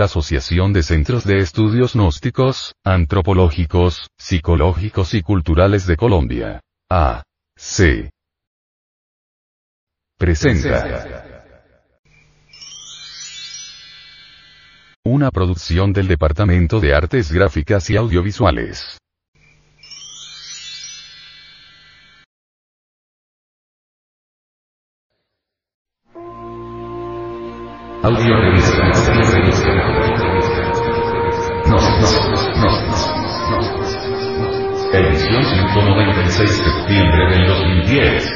la Asociación de Centros de Estudios Gnósticos, Antropológicos, Psicológicos y Culturales de Colombia. A. C. Presenta. Una producción del Departamento de Artes Gráficas y Audiovisuales. Audio Edición 196 de septiembre del 2010.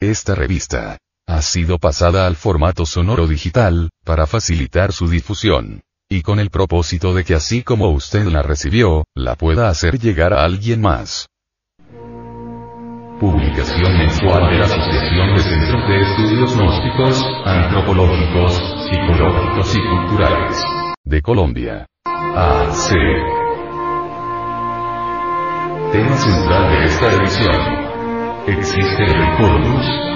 Esta revista ha sido pasada al formato sonoro digital, para facilitar su difusión. Y con el propósito de que así como usted la recibió, la pueda hacer llegar a alguien más. Publicación mensual de la Asociación de Centros de Estudios Gnósticos, Antropológicos, Psicológicos y Culturales. De Colombia. AC. Tema central de esta edición. ¿Existe el recordus?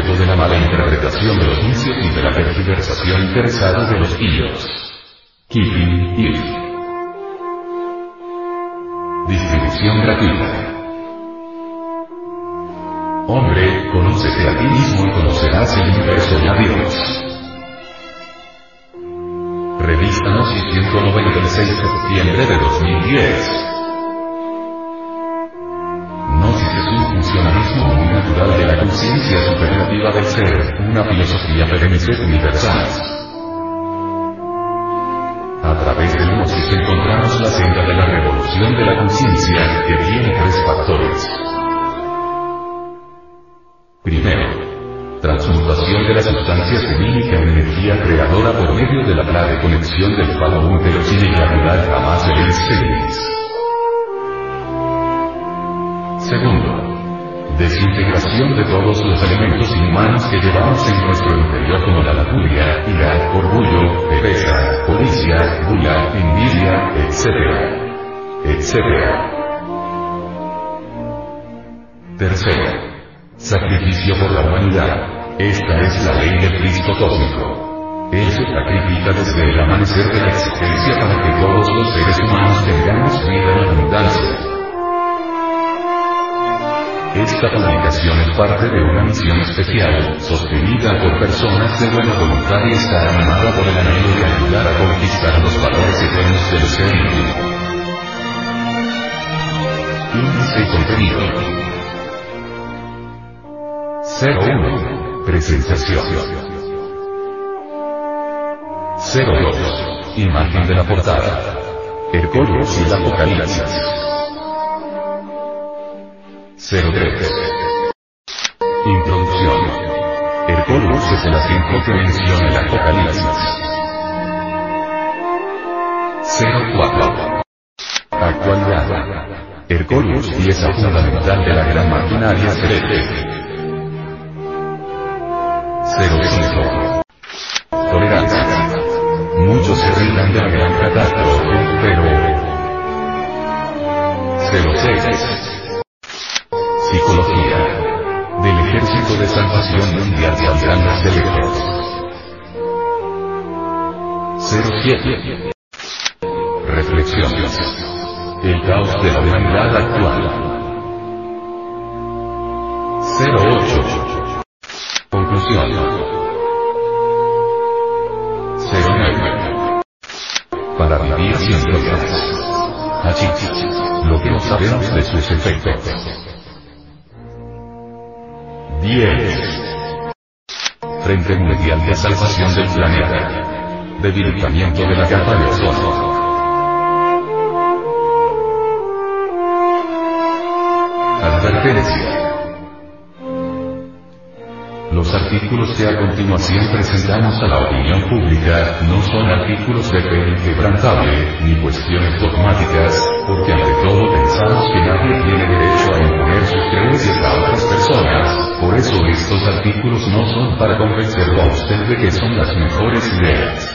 De la mala interpretación de los inicios y de la tergiversación interesada de los pillos. Keeping If. Distribución gratuita. Hombre, conócete a ti mismo y conocerás el universo y a Dios. Revista Gnosis 196 de septiembre de 2010. Funcionalismo muy natural de la conciencia superativa del ser, una filosofía perenne universal. A través del gnosis encontramos la senda de la revolución de la conciencia, que tiene tres factores. Primero, transmutación de la sustancia semínica en energía creadora por medio de la clave conexión del falo útero sin eyacular jamás el. Segundo, desintegración de todos los elementos inhumanos que llevamos en nuestro interior como la lujuria, ira, orgullo, pereza, codicia, gula, envidia, etc. etc. Tercero. Sacrificio por la humanidad. Esta es la ley del Cristo cósmico. Él se sacrifica desde el amanecer de la existencia para que todos los seres humanos tengamos vida en abundancia. Esta publicación es parte de una misión especial, sostenida por personas de buena voluntad y está animada por el anhelo de ayudar a conquistar los valores eternos del ser alcance y contenido. 01. Presentación. 02. Imagen de la portada. Hercólogos y el Apocalipsis. 03. Introducción. Hercólogos es el asiento que menciona el Apocalipsis. 04. Actualidad. Hercólogos pieza fundamental de la gran maquinaria celeste. 05. Tolerancia. Muchos se ríen de la gran catástrofe, pero... 06. Psicología. Del Ejército de Salvación Mundial saldrán los electros. 07. Reflexiones. El caos de la humanidad actual. 08. Conclusión. 09. Para vivir paz. Así, lo que no sabemos de sus efectos. 10. Frente Mundial de Salvación del Planeta. Debilitamiento de la capa de ozono. Advertencia. Los artículos que a continuación presentamos a la opinión pública no son artículos de fe inquebrantable, ni cuestiones dogmáticas, porque ante todo pensamos que nadie tiene derecho a imponer sus creencias a otras personas, por eso estos artículos no son para convencerlo a usted de que son las mejores ideas.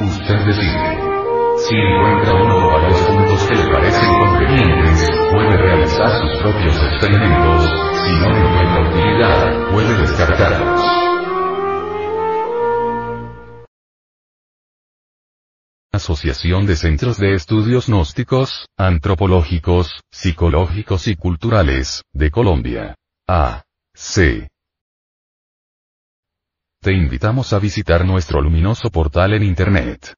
Usted decide. Si encuentra uno o varios puntos que le parecen convenientes, puede realizar sus propios experimentos, si no encuentra utilidad, puede descartarlos. Asociación de Centros de Estudios Gnósticos, Antropológicos, Psicológicos y Culturales, de Colombia. A. C. Te invitamos a visitar nuestro luminoso portal en Internet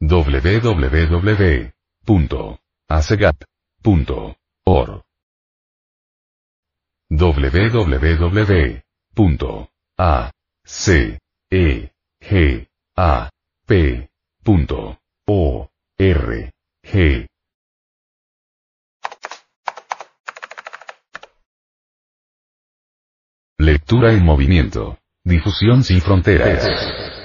www.acegap.org www.acegap.org Lectura en movimiento. Difusión sin fronteras.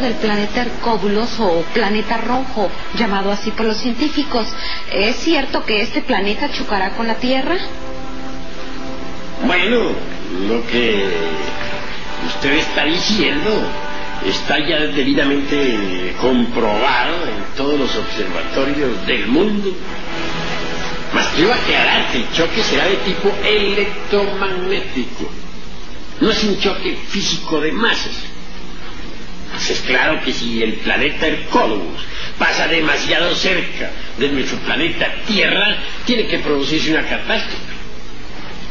Del planeta Hercóbulos o planeta rojo, llamado así por los científicos. ¿Es cierto que este planeta chocará con la Tierra? Bueno, lo que usted está diciendo está ya debidamente comprobado en todos los observatorios del mundo. Mas quiero aclarar que el choque será de tipo electromagnético. No es un choque físico de masas. Pues es claro que si el planeta Hercólogos pasa demasiado cerca de nuestro planeta Tierra, tiene que producirse una catástrofe.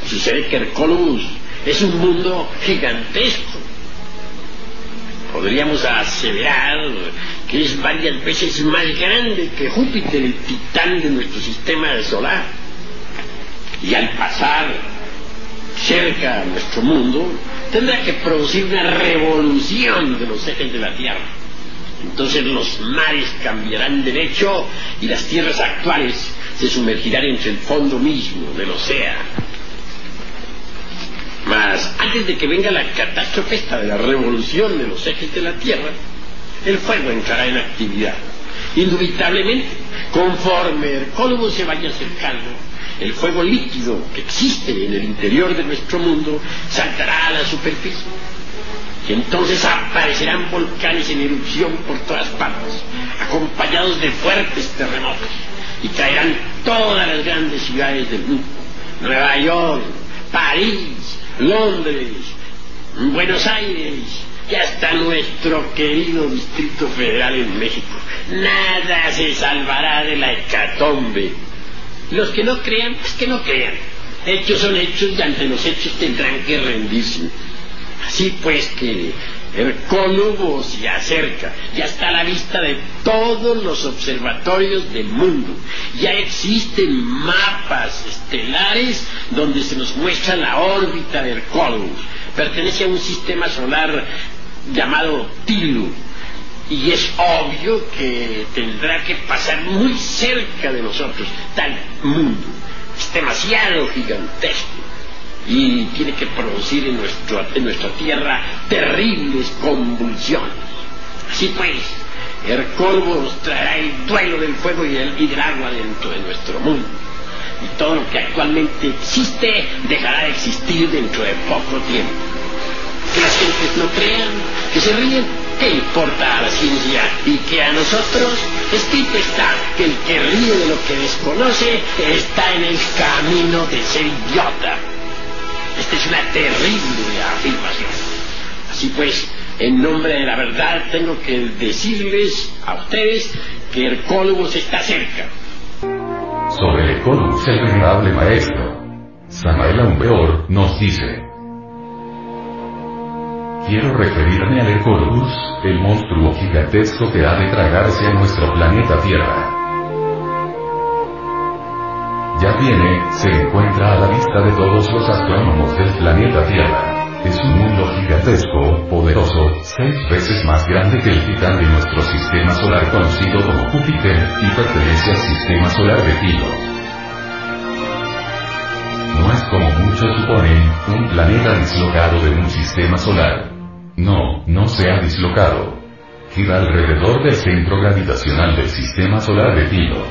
Sucede que Hercólogos es un mundo gigantesco. Podríamos aseverar que es varias veces más grande que Júpiter, el titán de nuestro sistema solar. Y al pasar cerca a nuestro mundo, tendrá que producir una revolución de los ejes de la Tierra. Entonces los mares cambiarán de hecho y las tierras actuales se sumergirán entre el fondo mismo del océano. Mas antes de que venga la catástrofe esta de la revolución de los ejes de la Tierra, el fuego entrará en actividad. Indubitablemente, conforme Hercólogo se vaya acercando, el fuego líquido que existe en el interior de nuestro mundo saltará a la superficie. Y entonces aparecerán volcanes en erupción por todas partes, acompañados de fuertes terremotos, y caerán todas las grandes ciudades del mundo. Nueva York, París, Londres, Buenos Aires, y hasta nuestro querido Distrito Federal en México. Nada se salvará de la hecatombe. Los que no crean, pues que no crean. Hechos son hechos y ante los hechos tendrán que rendirse. Así pues que el cónubo se acerca, ya está a la vista de todos los observatorios del mundo. Ya existen mapas estelares donde se nos muestra la órbita del Columbus. Pertenece a un sistema solar llamado Tilu. Y es obvio que tendrá que pasar muy cerca de nosotros, tal mundo. Es demasiado gigantesco y tiene que producir en, nuestro, en nuestra tierra terribles convulsiones. Así pues, el corvo nos traerá el duelo del fuego y, el, y del agua dentro de nuestro mundo. Y todo lo que actualmente existe dejará de existir dentro de poco tiempo. Que las gentes no crean, que se ríen, ¿qué importa a la ciencia? Y que a nosotros, escrito está que el que ríe de lo que desconoce está en el camino de ser idiota. Esta es una terrible afirmación. Así pues, en nombre de la verdad tengo que decirles a ustedes que el Cólubus está cerca. Sobre el Cólubus el venerable maestro, Samael Aumbeor nos dice, Quiero referirme al Ecolus, el monstruo gigantesco que ha de tragarse a nuestro planeta Tierra. Ya viene, se encuentra a la vista de todos los astrónomos del planeta Tierra. Es un mundo gigantesco, poderoso, seis veces más grande que el titán de nuestro sistema solar conocido como Júpiter, y pertenece al sistema solar de Tilo. No es como muchos suponen, un planeta dislocado de un sistema solar. No, no se ha dislocado. Gira alrededor del centro gravitacional del sistema solar de Tilo.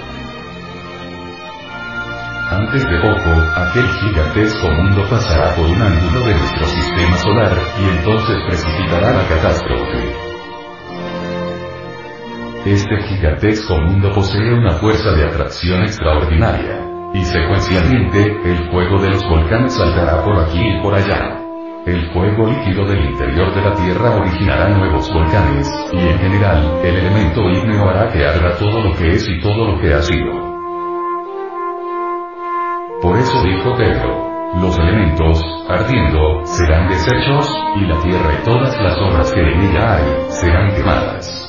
Antes de poco, aquel gigantesco mundo pasará por un ángulo de nuestro sistema solar, y entonces precipitará la catástrofe. Este gigantesco mundo posee una fuerza de atracción extraordinaria, y secuencialmente, el fuego de los volcanes saltará por aquí y por allá. El fuego líquido del interior de la Tierra originará nuevos volcanes, y en general, el elemento ígneo hará que arda todo lo que es y todo lo que ha sido. Por eso dijo Pedro, los elementos, ardiendo, serán deshechos, y la tierra y todas las obras que en ella hay, serán quemadas.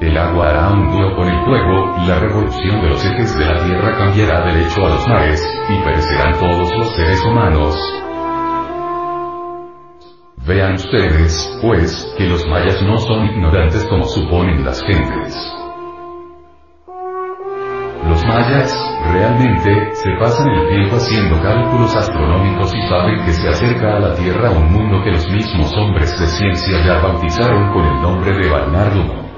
El agua hará un dúo con el fuego, la revolución de los ejes de la tierra cambiará derecho a los mares, y perecerán todos los seres humanos. Vean ustedes, pues, que los mayas no son ignorantes como suponen las gentes. Los mayas, realmente, se pasan el tiempo haciendo cálculos astronómicos y saben que se acerca a la Tierra un mundo que los mismos hombres de ciencia ya bautizaron con el nombre de Barnardo.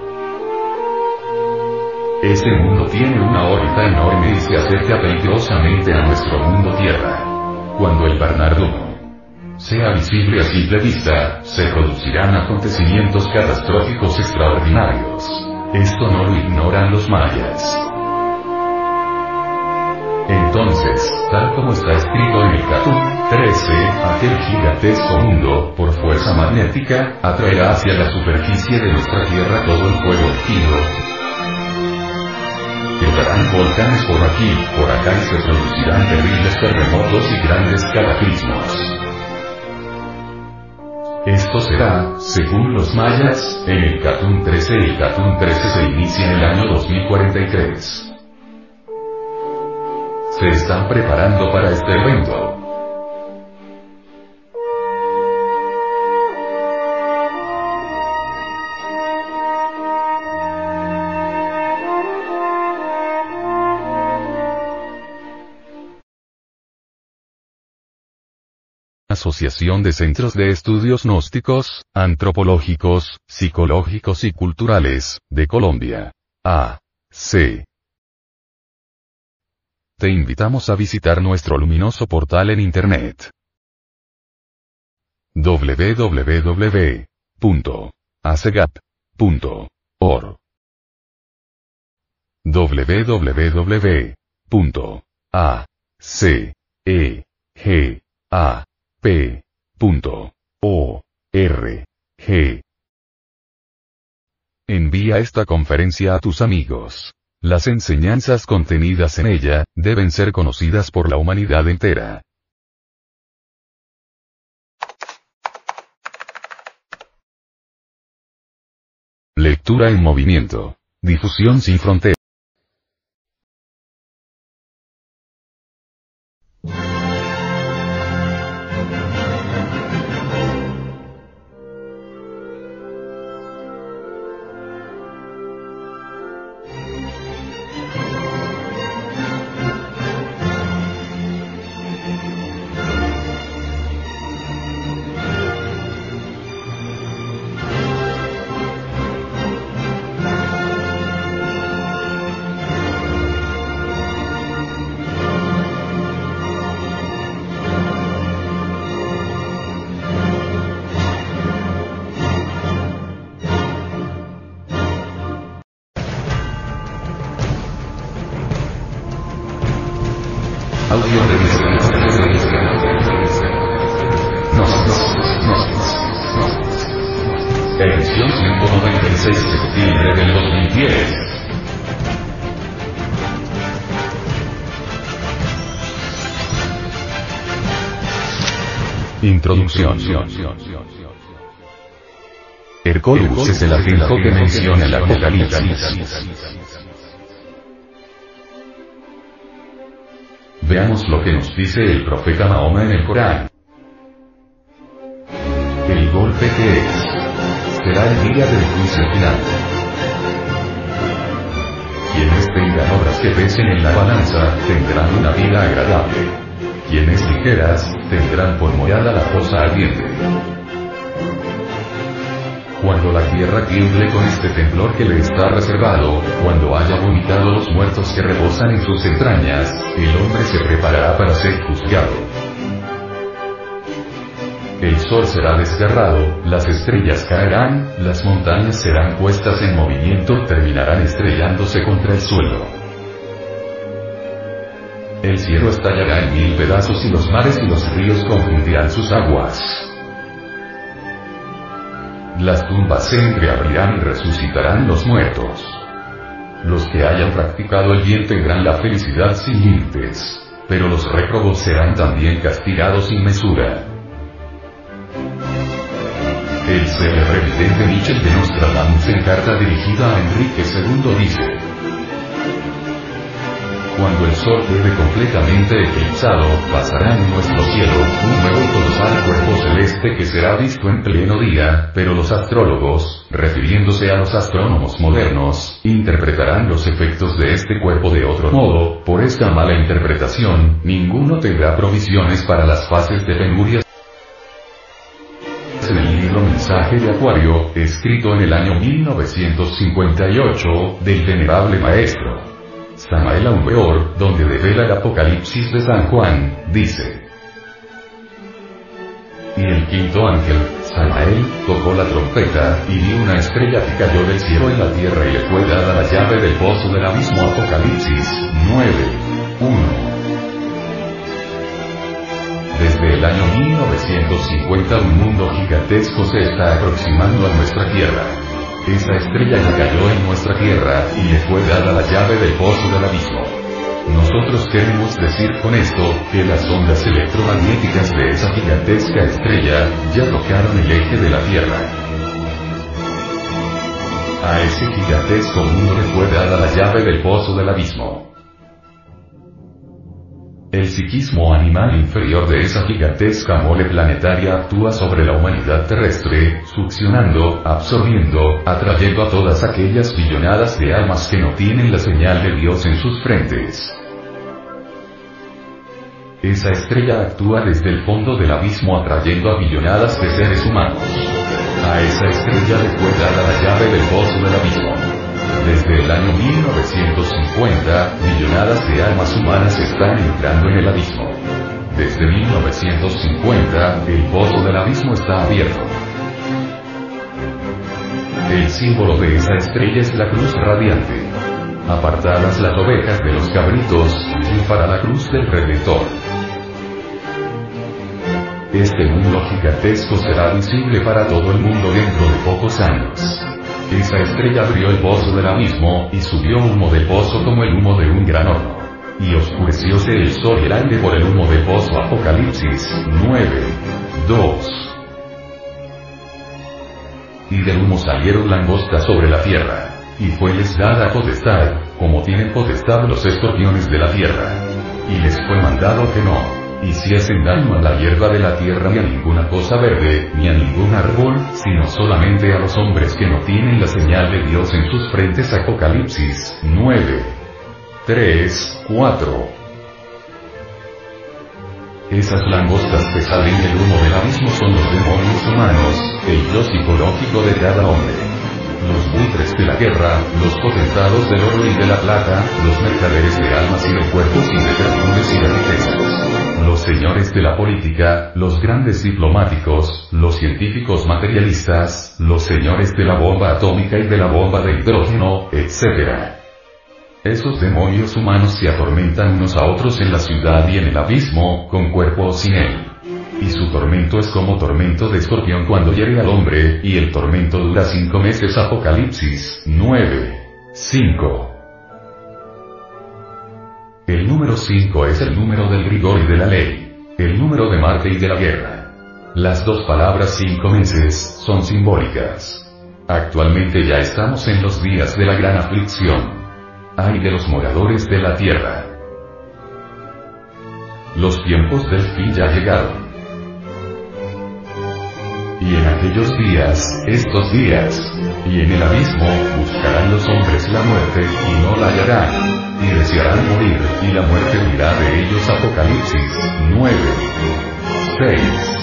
Este mundo tiene una órbita enorme y se acerca peligrosamente a nuestro mundo Tierra. Cuando el Barnardo sea visible a simple vista, se producirán acontecimientos catastróficos extraordinarios. Esto no lo ignoran los mayas. Entonces, tal como está escrito en el Catún 13, aquel gigantesco mundo, por fuerza magnética, atraerá hacia la superficie de nuestra Tierra todo el fuego activo. Quedarán volcanes por aquí, por acá y se producirán terribles terremotos y grandes cataclismos. Esto será, según los mayas, en el Catún 13. El Catún 13 se inicia en el año 2043 se están preparando para este evento. Asociación de Centros de Estudios Gnósticos, Antropológicos, Psicológicos y Culturales, de Colombia. A. C te invitamos a visitar nuestro luminoso portal en Internet. www.acegap.org www.acegap.org Envía esta conferencia a tus amigos. Las enseñanzas contenidas en ella, deben ser conocidas por la humanidad entera. Lectura en movimiento. Difusión sin fronteras. Hercolus es el ajenjo que menciona el Apocalipsis. Veamos lo que nos dice el profeta Mahoma en el Corán. El golpe que es. Será el día del juicio final. Quienes tengan obras que pesen en la balanza, tendrán una vida agradable. Quienes ligeras, tendrán por morada la fosa ardiente. Cuando la tierra tiemble con este temblor que le está reservado, cuando haya vomitado los muertos que reposan en sus entrañas, el hombre se preparará para ser juzgado. El sol será desgarrado, las estrellas caerán, las montañas serán puestas en movimiento, terminarán estrellándose contra el suelo. El cielo estallará en mil pedazos y los mares y los ríos confundirán sus aguas. Las tumbas se entreabrirán y resucitarán los muertos. Los que hayan practicado el bien tendrán la felicidad sin límites. Pero los réprobos serán también castigados sin mesura. El célebre vidente Michel de Nostradamus en carta dirigida a Enrique II dice, cuando el sol quede completamente eclipsado, pasará en nuestro cielo un nuevo colosal cuerpo celeste que será visto en pleno día, pero los astrólogos, refiriéndose a los astrónomos modernos, interpretarán los efectos de este cuerpo de otro modo, por esta mala interpretación, ninguno tendrá provisiones para las fases de penurias en el libro Mensaje de Acuario, escrito en el año 1958, del venerable maestro. Samael Aubeor, donde devela el Apocalipsis de San Juan, dice. Y el quinto ángel, Samael, tocó la trompeta, y vio una estrella que cayó del cielo en la tierra y le fue dada la llave del pozo del abismo Apocalipsis 9. 1. Desde el año 1950 un mundo gigantesco se está aproximando a nuestra tierra. Esa estrella que cayó en nuestra tierra, y le fue dada la llave del pozo del abismo. Nosotros queremos decir con esto, que las ondas electromagnéticas de esa gigantesca estrella, ya tocaron el eje de la Tierra. A ese gigantesco mundo le fue dada la llave del pozo del abismo. El psiquismo animal inferior de esa gigantesca mole planetaria actúa sobre la humanidad terrestre, succionando, absorbiendo, atrayendo a todas aquellas billonadas de almas que no tienen la señal de Dios en sus frentes. Esa estrella actúa desde el fondo del abismo atrayendo a billonadas de seres humanos. A esa estrella le fue dada la llave del pozo del abismo. Desde el año 1950, millonadas de almas humanas están entrando en el abismo. Desde 1950, el pozo del abismo está abierto. El símbolo de esa estrella es la cruz radiante. Apartadas las ovejas de los cabritos, para la cruz del Redentor. Este mundo gigantesco será visible para todo el mundo dentro de pocos años. Esa estrella abrió el pozo del abismo, y subió humo del pozo como el humo de un gran horno. Y oscurecióse el sol aire por el humo del pozo Apocalipsis 9. 2 y del humo salieron langostas sobre la tierra. Y fueles dada potestad, como tienen potestad los escorpiones de la tierra. Y les fue mandado que no hiciesen daño a la hierba de la tierra ni a ninguna cosa verde, ni a ningún árbol, sino solamente a los hombres que no tienen la señal de Dios en sus frentes. Apocalipsis 9. 3, 4. Esas langostas que salen del humo del abismo son los demonios humanos, el yo psicológico de cada hombre. Los buitres de la guerra, los potentados del oro y de la plata, los mercaderes de almas y de cuerpos perfumes y de riquezas. Los señores de la política, los grandes diplomáticos, los científicos materialistas, los señores de la bomba atómica y de la bomba de hidrógeno, etc. Esos demonios humanos se atormentan unos a otros en la ciudad y en el abismo, con cuerpo o sin él. Y su tormento es como tormento de escorpión cuando hiere al hombre, y el tormento dura cinco meses. Apocalipsis 9. 5. El número 5 es el número del rigor y de la ley. El número de Marte y de la guerra. Las dos palabras cinco meses son simbólicas. Actualmente ya estamos en los días de la gran aflicción ay de los moradores de la tierra. Los tiempos del fin ya llegaron. Y en aquellos días, estos días, y en el abismo, buscarán los hombres la muerte, y no la hallarán, y desearán morir, y la muerte huirá de ellos. Apocalipsis 9. 6.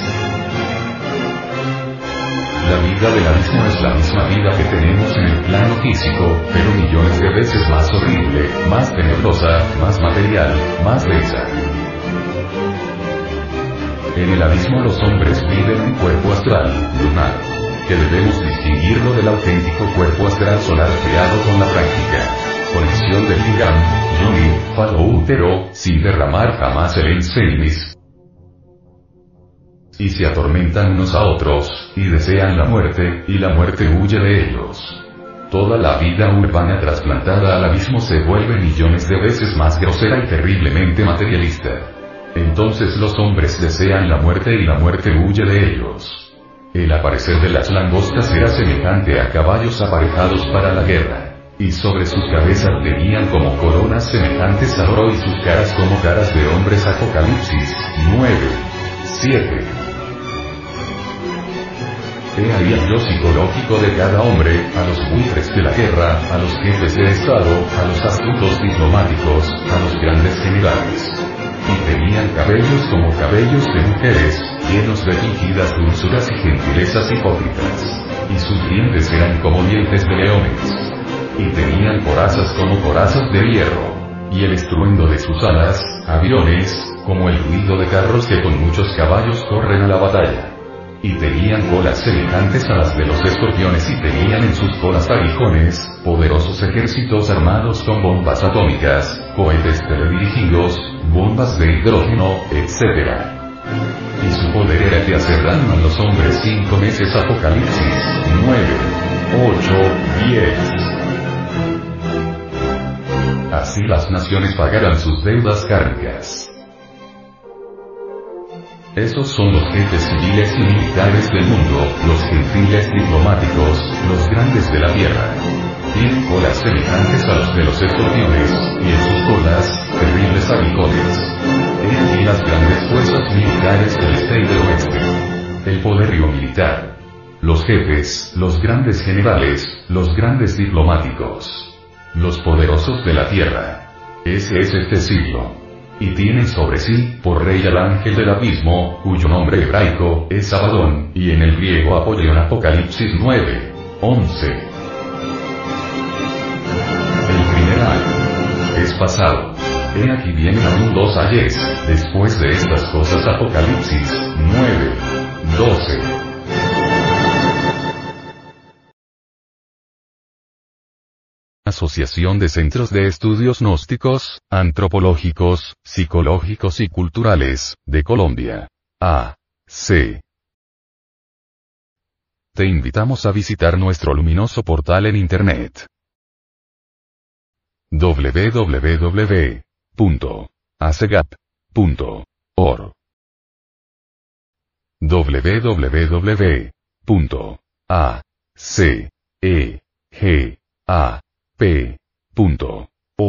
La vida del abismo es la misma vida que tenemos en el plano físico, pero millones de veces más horrible, más tenebrosa, más material, más densa. En el abismo los hombres viven un cuerpo astral, lunar, que debemos distinguirlo del auténtico cuerpo astral solar creado con la práctica. Conexión del Lingam, Yoni, Falo útero, sin derramar jamás el ensemis, y se atormentan unos a otros, y desean la muerte, y la muerte huye de ellos. Toda la vida urbana trasplantada al abismo se vuelve millones de veces más grosera y terriblemente materialista. Entonces los hombres desean la muerte y la muerte huye de ellos. El aparecer de las langostas era semejante a caballos aparejados para la guerra. Y sobre sus cabezas tenían como coronas semejantes a oro y sus caras como caras de hombres. Apocalipsis 9. 7. He ahí el yo psicológico de cada hombre, a los buitres de la guerra, a los jefes de Estado, a los astutos diplomáticos, a los grandes generales. Y tenían cabellos como cabellos de mujeres, llenos de fingidas dulzuras y gentilezas hipócritas. Y sus dientes eran como dientes de leones. Y tenían corazas como corazas de hierro. Y el estruendo de sus alas, aviones, como el ruido de carros que con muchos caballos corren a la batalla y tenían colas semejantes a las de los escorpiones y tenían en sus colas aguijones, poderosos ejércitos armados con bombas atómicas, cohetes teledirigidos, bombas de hidrógeno, etc. Y su poder era que hacer daño a los hombres cinco meses Apocalipsis 9, 8, 10. Así las naciones pagarán sus deudas kármicas. Esos son los jefes civiles y militares del mundo, los gentiles diplomáticos, los grandes de la tierra. Tienen colas semejantes a los de los escorpiones, y en sus colas, terribles aguijones. He aquí las grandes fuerzas militares del este y del oeste. El poderío militar. Los jefes, los grandes generales, los grandes diplomáticos. Los poderosos de la tierra. Ese es este siglo y tiene sobre sí, por rey al ángel del abismo, cuyo nombre hebraico es Abadón, y en el griego apoyo en Apocalipsis 9, 11. El primer año es pasado. He aquí vienen aún dos ayes, después de estas cosas Apocalipsis 9, 12. Asociación de Centros de Estudios Gnósticos, Antropológicos, Psicológicos y Culturales, de Colombia. A. C. Te invitamos a visitar nuestro luminoso portal en Internet www.acegap.org www.acegap.org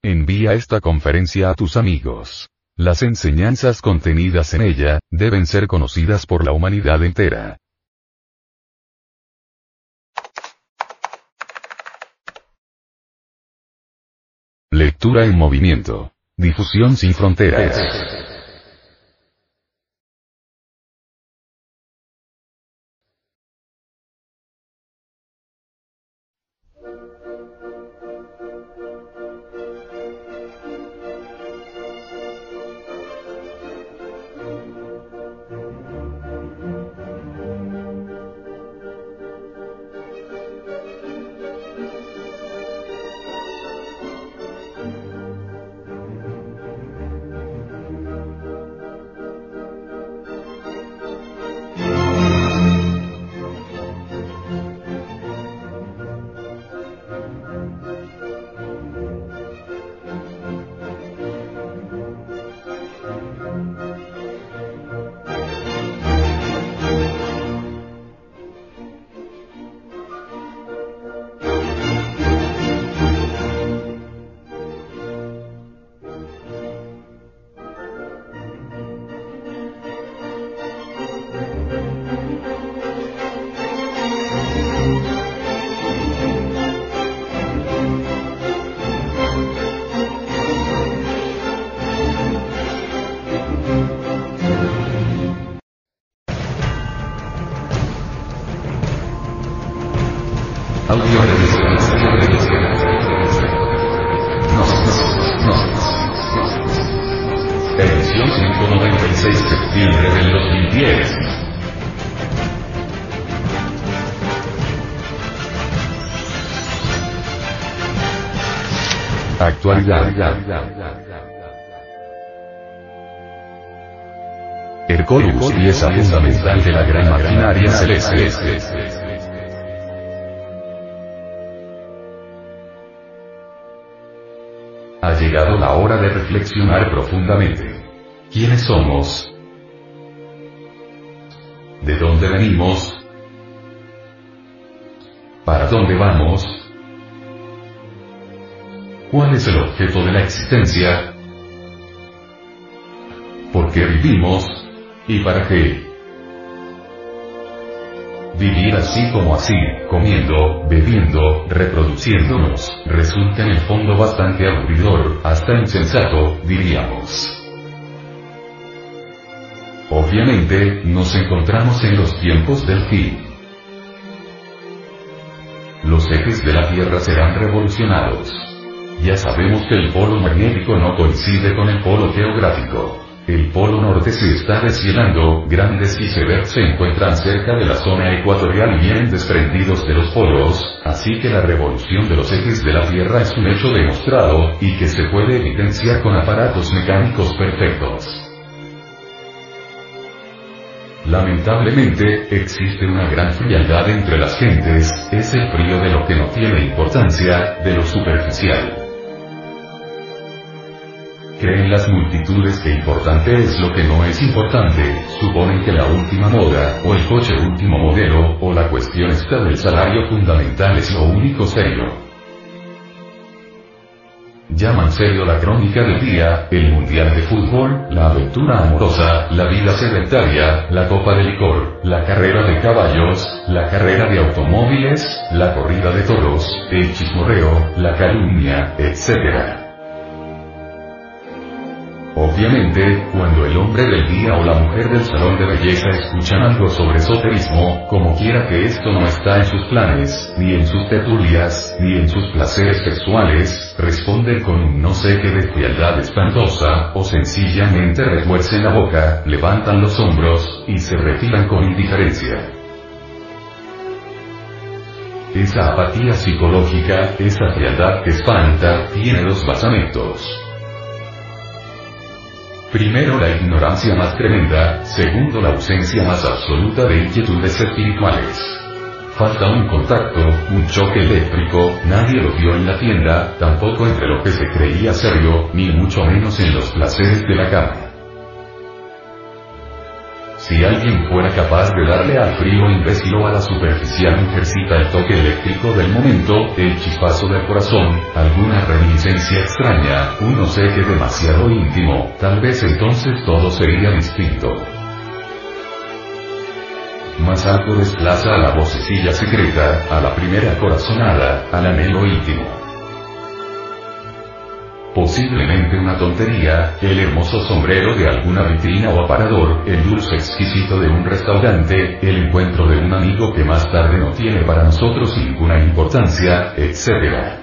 Envía esta conferencia a tus amigos. Las enseñanzas contenidas en ella, deben ser conocidas por la humanidad entera. Lectura en movimiento. Difusión sin fronteras. Hercolus, pieza fundamental de la gran maquinaria celeste. Ha llegado la hora de reflexionar profundamente. ¿Quiénes somos? ¿De dónde venimos? ¿Para dónde vamos? ¿Cuál es el objeto de la existencia? ¿Por qué vivimos? ¿Y para qué? Vivir así como así, comiendo, bebiendo, reproduciéndonos, resulta en el fondo bastante aburridor, hasta insensato, diríamos. Obviamente, nos encontramos en los tiempos del fin. Los ejes de la Tierra serán revolucionados. Ya sabemos que el polo magnético no coincide con el polo geográfico. El polo norte se está deshielando, grandes icebergs se encuentran cerca de la zona ecuatorial bien desprendidos de los polos, así que la revolución de los ejes de la Tierra es un hecho demostrado, y que se puede evidenciar con aparatos mecánicos perfectos. Lamentablemente, existe una gran frialdad entre las gentes, es el frío de lo que no tiene importancia, de lo superficial. Creen las multitudes que importante es lo que no es importante, suponen que la última moda, o el coche último modelo, o la cuestión esta del salario fundamental es lo único serio. Llaman serio la crónica del día, el mundial de fútbol, la aventura amorosa, la vida sedentaria, la copa de licor, la carrera de caballos, la carrera de automóviles, la corrida de toros, el chismorreo, la calumnia, etc. Obviamente, cuando el hombre del día o la mujer del salón de belleza escuchan algo sobre esoterismo, como quiera que esto no está en sus planes, ni en sus tertulias, ni en sus placeres sexuales, responden con un no sé qué de frialdad espantosa, o sencillamente retuercen la boca, levantan los hombros, y se retiran con indiferencia. Esa apatía psicológica, esa frialdad que espanta, tiene dos basamentos. Primero la ignorancia más tremenda, segundo la ausencia más absoluta de inquietudes espirituales. Falta un contacto, un choque eléctrico, nadie lo vio en la tienda, tampoco entre lo que se creía serio, ni mucho menos en los placeres de la cama. Si alguien fuera capaz de darle al frío imbécil o a la superficial mujercita el toque eléctrico del momento, el chispazo del corazón, alguna reminiscencia extraña, un no sé qué demasiado íntimo, tal vez entonces todo sería distinto. Más alto desplaza a la vocecilla secreta, a la primera corazonada, al anhelo íntimo. Posiblemente una tontería, el hermoso sombrero de alguna vitrina o aparador, el dulce exquisito de un restaurante, el encuentro de un amigo que más tarde no tiene para nosotros ninguna importancia, etc.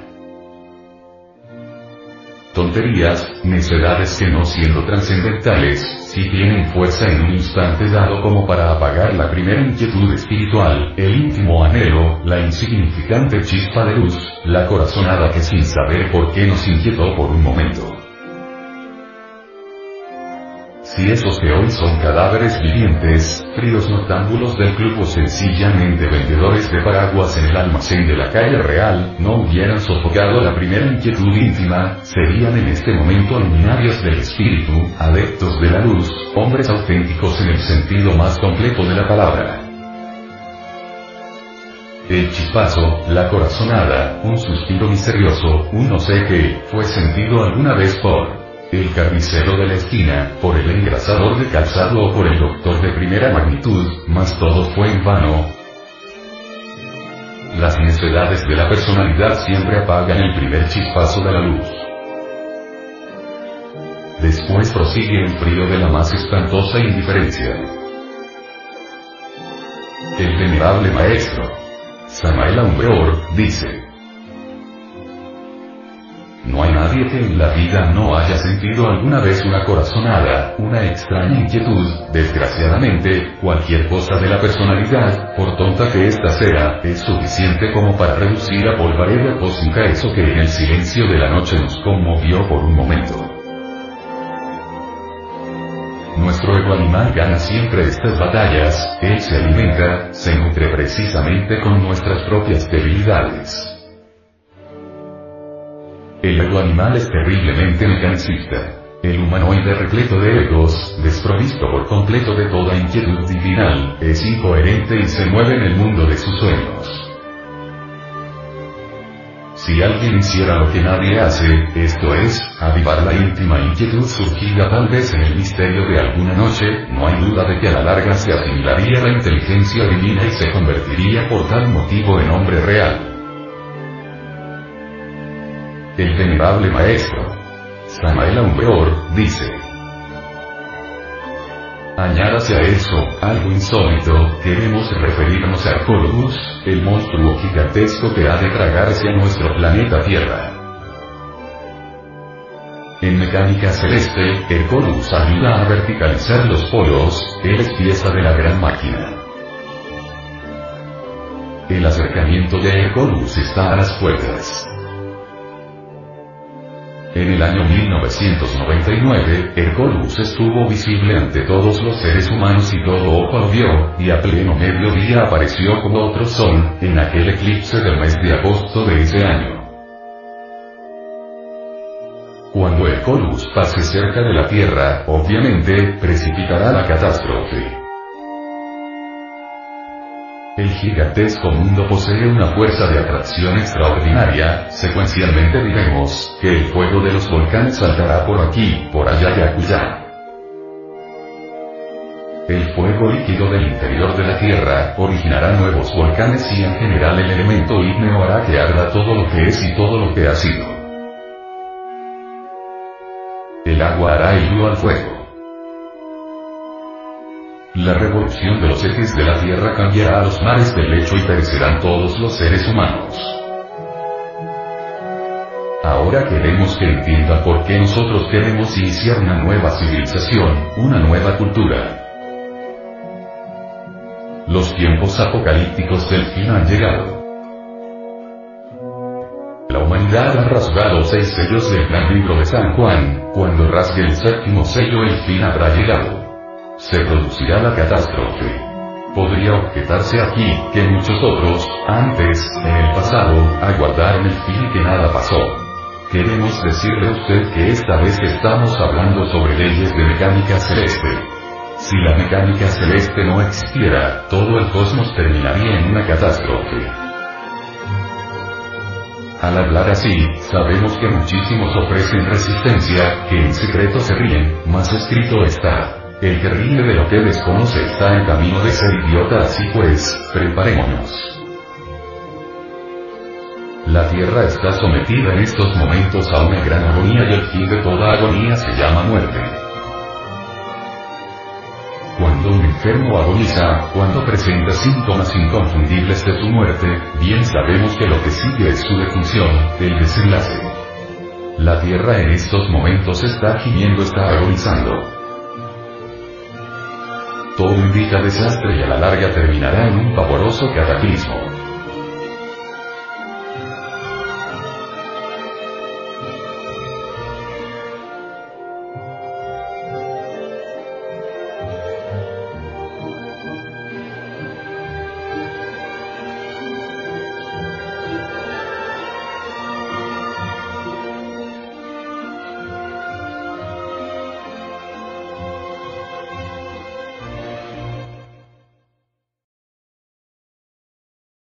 Tonterías, necedades que no siendo trascendentales, si tienen fuerza en un instante dado como para apagar la primera inquietud espiritual, el íntimo anhelo, la insignificante chispa de luz, la corazonada que sin saber por qué nos inquietó por un momento. Si esos que hoy son cadáveres vivientes, fríos noctámbulos del club o sencillamente vendedores de paraguas en el almacén de la calle real, no hubieran sofocado la primera inquietud íntima, serían en este momento luminarios del espíritu, adeptos de la luz, hombres auténticos en el sentido más completo de la palabra. El chispazo, la corazonada, un suspiro misterioso, un no sé qué, fue sentido alguna vez por el carnicero de la esquina, por el engrasador de calzado o por el doctor de primera magnitud, mas todo fue en vano. Las necedades de la personalidad siempre apagan el primer chispazo de la luz. Después prosigue el frío de la más espantosa indiferencia. El venerable maestro, Samael Aumbeor, dice, no hay nadie que en la vida no haya sentido alguna vez una corazonada, una extraña inquietud, desgraciadamente, cualquier cosa de la personalidad, por tonta que ésta sea, es suficiente como para reducir a polvareda cósmica eso que en el silencio de la noche nos conmovió por un momento. Nuestro ego animal gana siempre estas batallas, él se alimenta, se nutre precisamente con nuestras propias debilidades. El ego animal es terriblemente mecanicista. El humanoide repleto de egos, desprovisto por completo de toda inquietud divinal, es incoherente y se mueve en el mundo de sus sueños. Si alguien hiciera lo que nadie hace, esto es, avivar la íntima inquietud surgida tal vez en el misterio de alguna noche, no hay duda de que a la larga se asimilaría la inteligencia divina y se convertiría por tal motivo en hombre real el venerable maestro. Samael Aumbeor, dice. Añádase a eso, algo insólito, queremos referirnos a Arcolus, el monstruo gigantesco que ha de tragarse a nuestro planeta Tierra. En mecánica celeste, Hercolus ayuda a verticalizar los polos, él es pieza de la gran máquina. El acercamiento de Hercolus está a las puertas. En el año 1999, Hercolus estuvo visible ante todos los seres humanos y todo ojo lo vio, y a pleno mediodía apareció como otro sol, en aquel eclipse del mes de agosto de ese año. Cuando Hercolus pase cerca de la Tierra, obviamente, precipitará la catástrofe. El gigantesco mundo posee una fuerza de atracción extraordinaria, secuencialmente diremos, que el fuego de los volcanes saltará por aquí, por allá y acullá. El fuego líquido del interior de la Tierra originará nuevos volcanes y en general el elemento ígneo hará que arda todo lo que es y todo lo que ha sido. el agua hará hilo al fuego. La revolución de los ejes de la Tierra cambiará a los mares del lecho y perecerán todos los seres humanos. Ahora queremos que entienda por qué nosotros queremos iniciar una nueva civilización, una nueva cultura. Los tiempos apocalípticos del fin han llegado. La humanidad ha rasgado seis sellos del gran libro de San Juan, cuando rasgue el séptimo sello el fin habrá llegado se producirá la catástrofe. Podría objetarse aquí, que muchos otros, antes, en el pasado, aguardaron el fin que nada pasó. Queremos decirle a usted que esta vez estamos hablando sobre leyes de mecánica celeste. Si la mecánica celeste no existiera, todo el cosmos terminaría en una catástrofe. Al hablar así, sabemos que muchísimos ofrecen resistencia, que en secreto se ríen, más escrito está. El ríe de lo que desconoce está en camino de ser idiota, así pues, preparémonos. La Tierra está sometida en estos momentos a una gran agonía y el fin de toda agonía se llama muerte. Cuando un enfermo agoniza, cuando presenta síntomas inconfundibles de su muerte, bien sabemos que lo que sigue es su defunción, el desenlace. La Tierra en estos momentos está gimiendo, está agonizando. Todo indica desastre y a la larga terminará en un pavoroso cataclismo.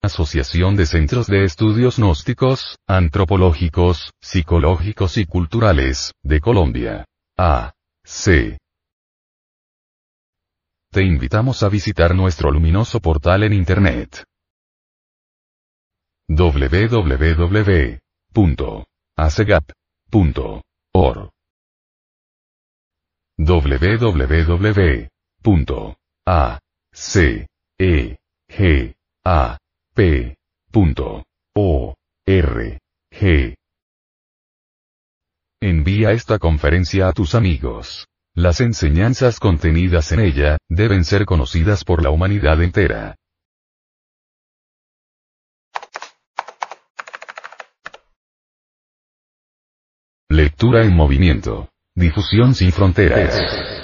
Asociación de Centros de Estudios Gnósticos, Antropológicos, Psicológicos y Culturales, de Colombia. A. C. Te invitamos a visitar nuestro luminoso portal en Internet. www.acegap.org www.acegap P. O. R. G. Envía esta conferencia a tus amigos. Las enseñanzas contenidas en ella, deben ser conocidas por la humanidad entera. Lectura en movimiento. Difusión sin fronteras.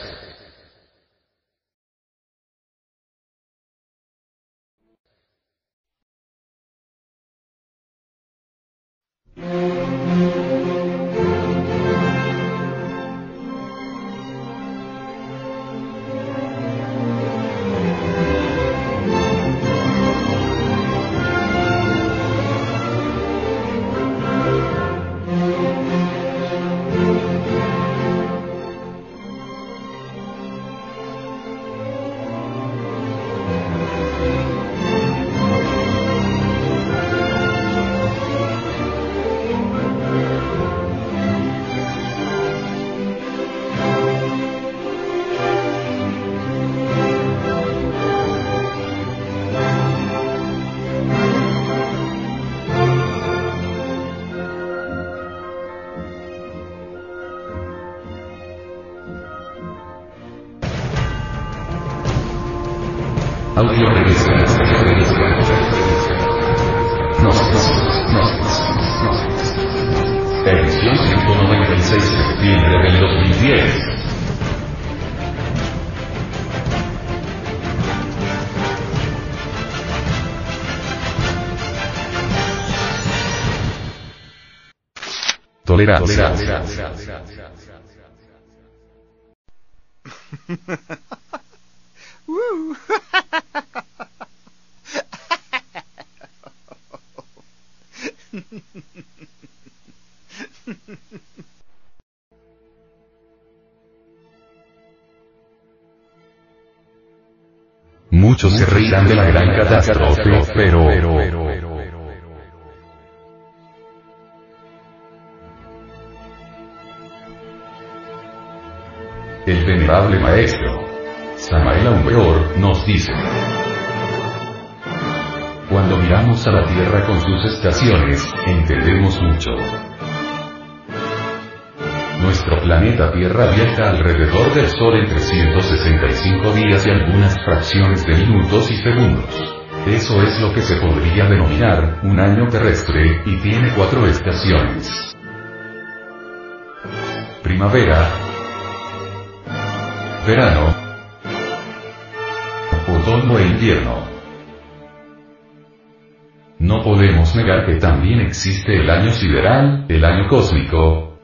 Sus estaciones, entendemos mucho. Nuestro planeta Tierra viaja alrededor del Sol en 365 días y algunas fracciones de minutos y segundos. Eso es lo que se podría denominar un año terrestre, y tiene cuatro estaciones. Primavera, verano, otoño e invierno. No podemos negar que también existe el año sideral, el año cósmico,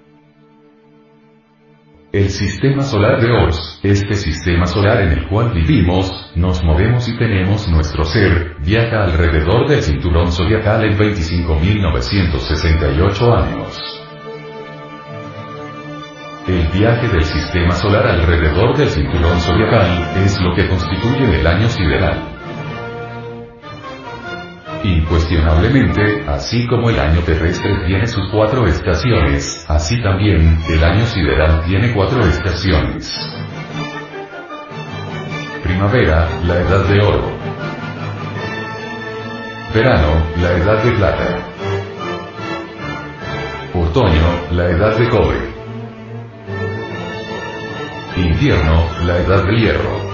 el sistema solar de Ors, este sistema solar en el cual vivimos, nos movemos y tenemos nuestro ser, viaja alrededor del cinturón zodiacal en 25.968 años. El viaje del sistema solar alrededor del cinturón zodiacal es lo que constituye el año sideral. Incuestionablemente, así como el año terrestre tiene sus cuatro estaciones, así también, el año sideral tiene cuatro estaciones. Primavera, la edad de oro. Verano, la edad de plata. Otoño, la edad de cobre. Invierno, la edad de hierro.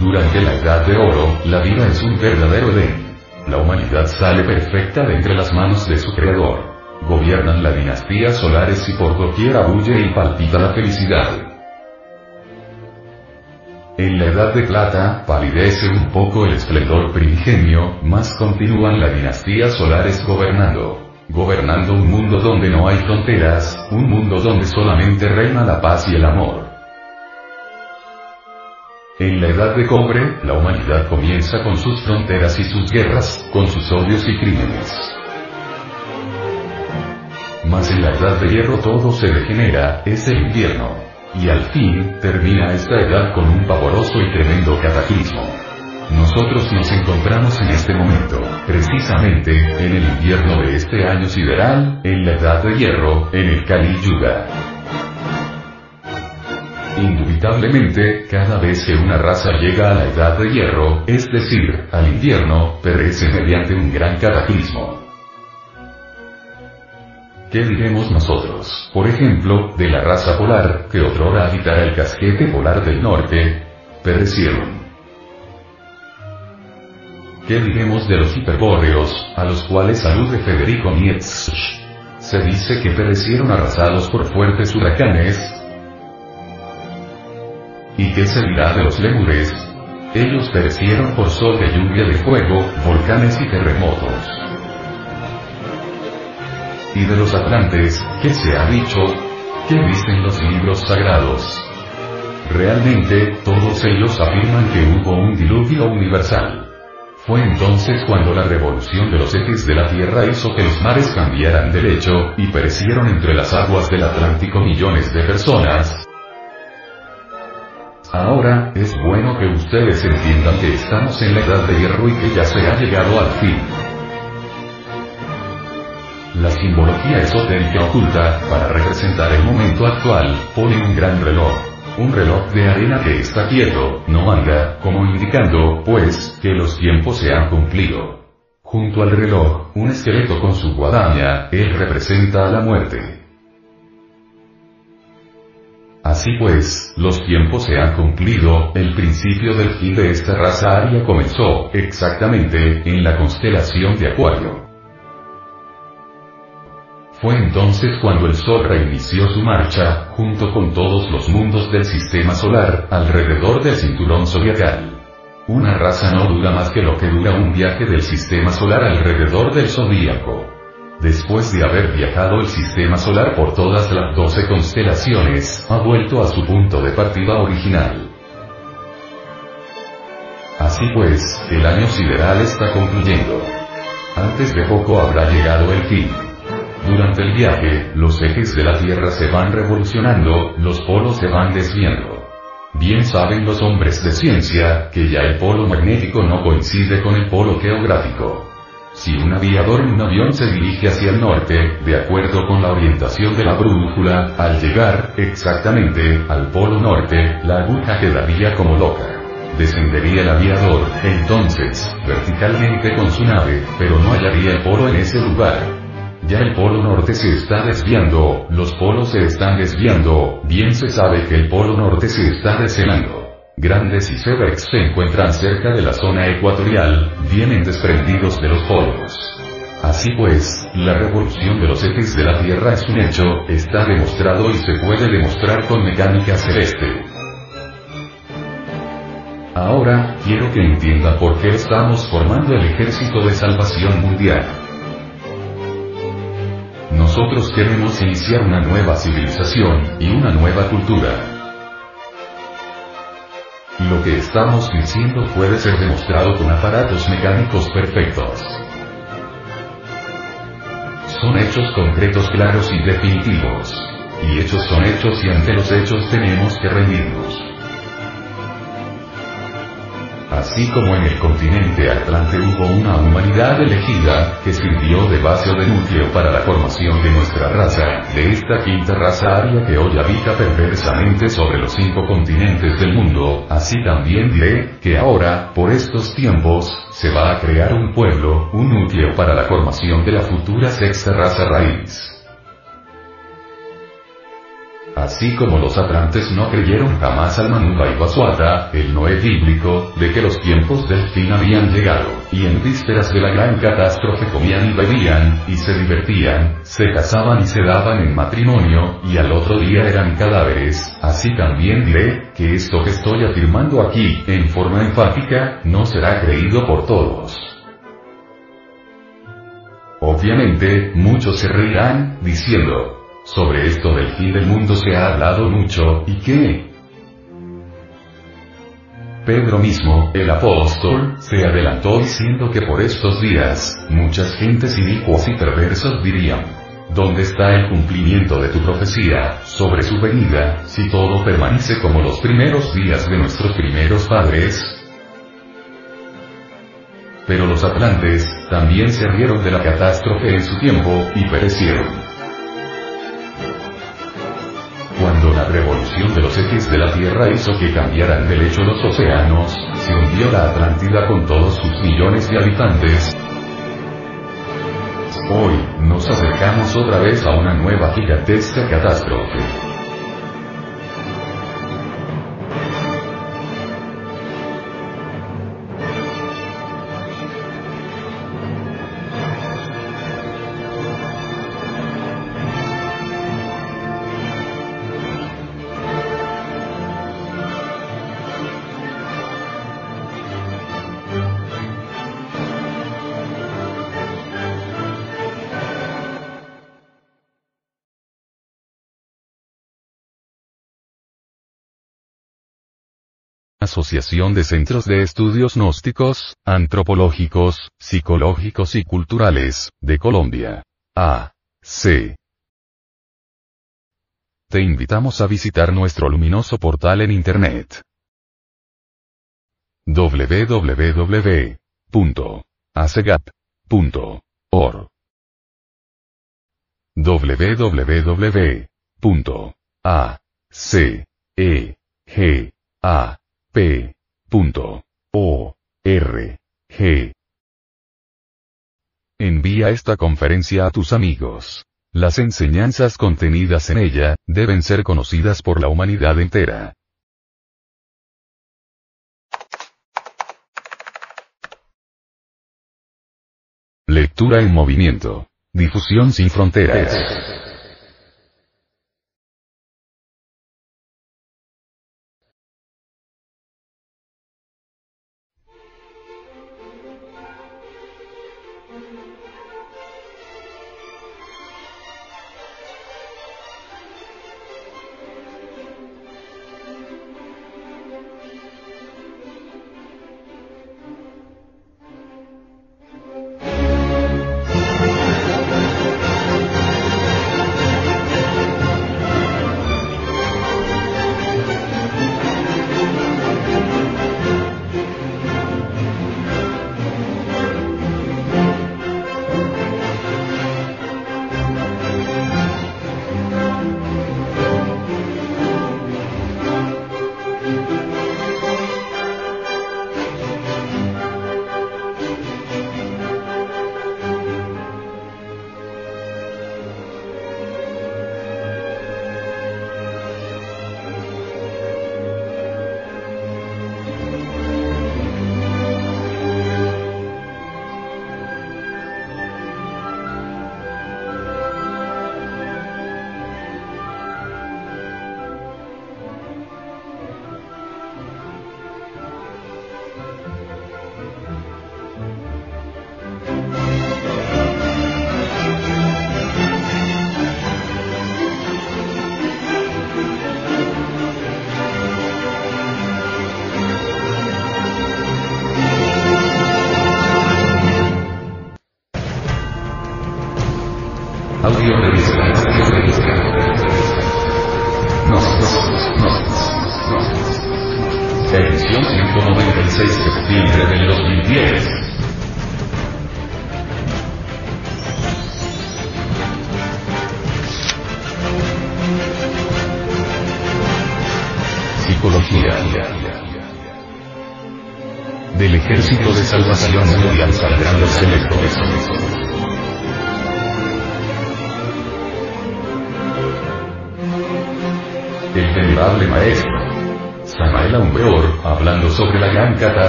Durante la Edad de Oro, la vida es un verdadero Edén. La humanidad sale perfecta de entre las manos de su creador. Gobiernan la dinastía solares y por doquier abulle y palpita la felicidad. En la Edad de Plata, palidece un poco el esplendor primigenio, más continúan la dinastía solares gobernando. Gobernando un mundo donde no hay fronteras, un mundo donde solamente reina la paz y el amor. En la edad de cobre, la humanidad comienza con sus fronteras y sus guerras, con sus odios y crímenes. Mas en la edad de hierro todo se degenera, es el invierno. Y al fin, termina esta edad con un pavoroso y tremendo cataclismo. Nosotros nos encontramos en este momento, precisamente, en el invierno de este año sideral, en la edad de hierro, en el Kali Yuga. Indubitablemente, cada vez que una raza llega a la edad de hierro, es decir, al invierno, perece mediante un gran cataclismo. ¿Qué diremos nosotros, por ejemplo, de la raza polar, que otrora habitara el casquete polar del norte? Perecieron. ¿Qué diremos de los hiperbóreos, a los cuales alude Federico Nietzsche? Se dice que perecieron arrasados por fuertes huracanes, ¿Y qué se dirá de los lemures? Ellos perecieron por sol de lluvia de fuego, volcanes y terremotos. ¿Y de los atlantes, qué se ha dicho? ¿Qué dicen los libros sagrados? Realmente, todos ellos afirman que hubo un diluvio universal. Fue entonces cuando la revolución de los ejes de la Tierra hizo que los mares cambiaran de lecho, y perecieron entre las aguas del Atlántico millones de personas, Ahora, es bueno que ustedes entiendan que estamos en la edad de hierro y que ya se ha llegado al fin. La simbología esotérica oculta, para representar el momento actual, pone un gran reloj. Un reloj de arena que está quieto, no anda, como indicando, pues, que los tiempos se han cumplido. Junto al reloj, un esqueleto con su guadaña, él representa a la muerte. Así pues, los tiempos se han cumplido, el principio del fin de esta raza aria comenzó, exactamente, en la constelación de Acuario. Fue entonces cuando el Sol reinició su marcha, junto con todos los mundos del sistema solar, alrededor del cinturón zodiacal. Una raza no dura más que lo que dura un viaje del sistema solar alrededor del zodíaco. Después de haber viajado el sistema solar por todas las 12 constelaciones, ha vuelto a su punto de partida original. Así pues, el año sideral está concluyendo. Antes de poco habrá llegado el fin. Durante el viaje, los ejes de la Tierra se van revolucionando, los polos se van desviando. Bien saben los hombres de ciencia, que ya el polo magnético no coincide con el polo geográfico. Si un aviador en un avión se dirige hacia el norte, de acuerdo con la orientación de la brújula, al llegar, exactamente, al polo norte, la aguja quedaría como loca. Descendería el aviador, entonces, verticalmente con su nave, pero no hallaría el polo en ese lugar. Ya el polo norte se está desviando, los polos se están desviando, bien se sabe que el polo norte se está descenando. Grandes y Sevex se encuentran cerca de la zona ecuatorial, vienen desprendidos de los polos. Así pues, la revolución de los ejes de la Tierra es un hecho, está demostrado y se puede demostrar con mecánica celeste. Ahora, quiero que entienda por qué estamos formando el ejército de salvación mundial. Nosotros queremos iniciar una nueva civilización, y una nueva cultura. Lo que estamos diciendo puede ser demostrado con aparatos mecánicos perfectos. Son hechos concretos claros y definitivos. Y hechos son hechos y ante los hechos tenemos que rendirnos. Así como en el continente Atlante hubo una humanidad elegida, que sirvió de base o de núcleo para la formación de nuestra raza, de esta quinta raza aria que hoy habita perversamente sobre los cinco continentes del mundo, así también diré, que ahora, por estos tiempos, se va a crear un pueblo, un núcleo para la formación de la futura sexta raza raíz. Así como los atlantes no creyeron jamás al Manuba y Basuata, el Noé bíblico, de que los tiempos del fin habían llegado, y en vísperas de la gran catástrofe comían y bebían, y se divertían, se casaban y se daban en matrimonio, y al otro día eran cadáveres, así también diré, que esto que estoy afirmando aquí, en forma enfática, no será creído por todos. Obviamente, muchos se reirán, diciendo, sobre esto del fin del mundo se ha hablado mucho, ¿y qué? Pedro mismo, el apóstol, se adelantó diciendo que por estos días, muchas gentes inicuas y perversas dirían, ¿Dónde está el cumplimiento de tu profecía, sobre su venida, si todo permanece como los primeros días de nuestros primeros padres? Pero los atlantes, también se rieron de la catástrofe en su tiempo, y perecieron. La revolución de los ejes de la Tierra hizo que cambiaran de lecho los océanos, se hundió la Atlántida con todos sus millones de habitantes. Hoy, nos acercamos otra vez a una nueva gigantesca catástrofe. Asociación de Centros de Estudios Gnósticos, Antropológicos, Psicológicos y Culturales, de Colombia. A. C. Te invitamos a visitar nuestro luminoso portal en Internet. www.acegap.org www.acegap P. O. R. G. Envía esta conferencia a tus amigos. Las enseñanzas contenidas en ella, deben ser conocidas por la humanidad entera. Lectura en movimiento. Difusión sin fronteras.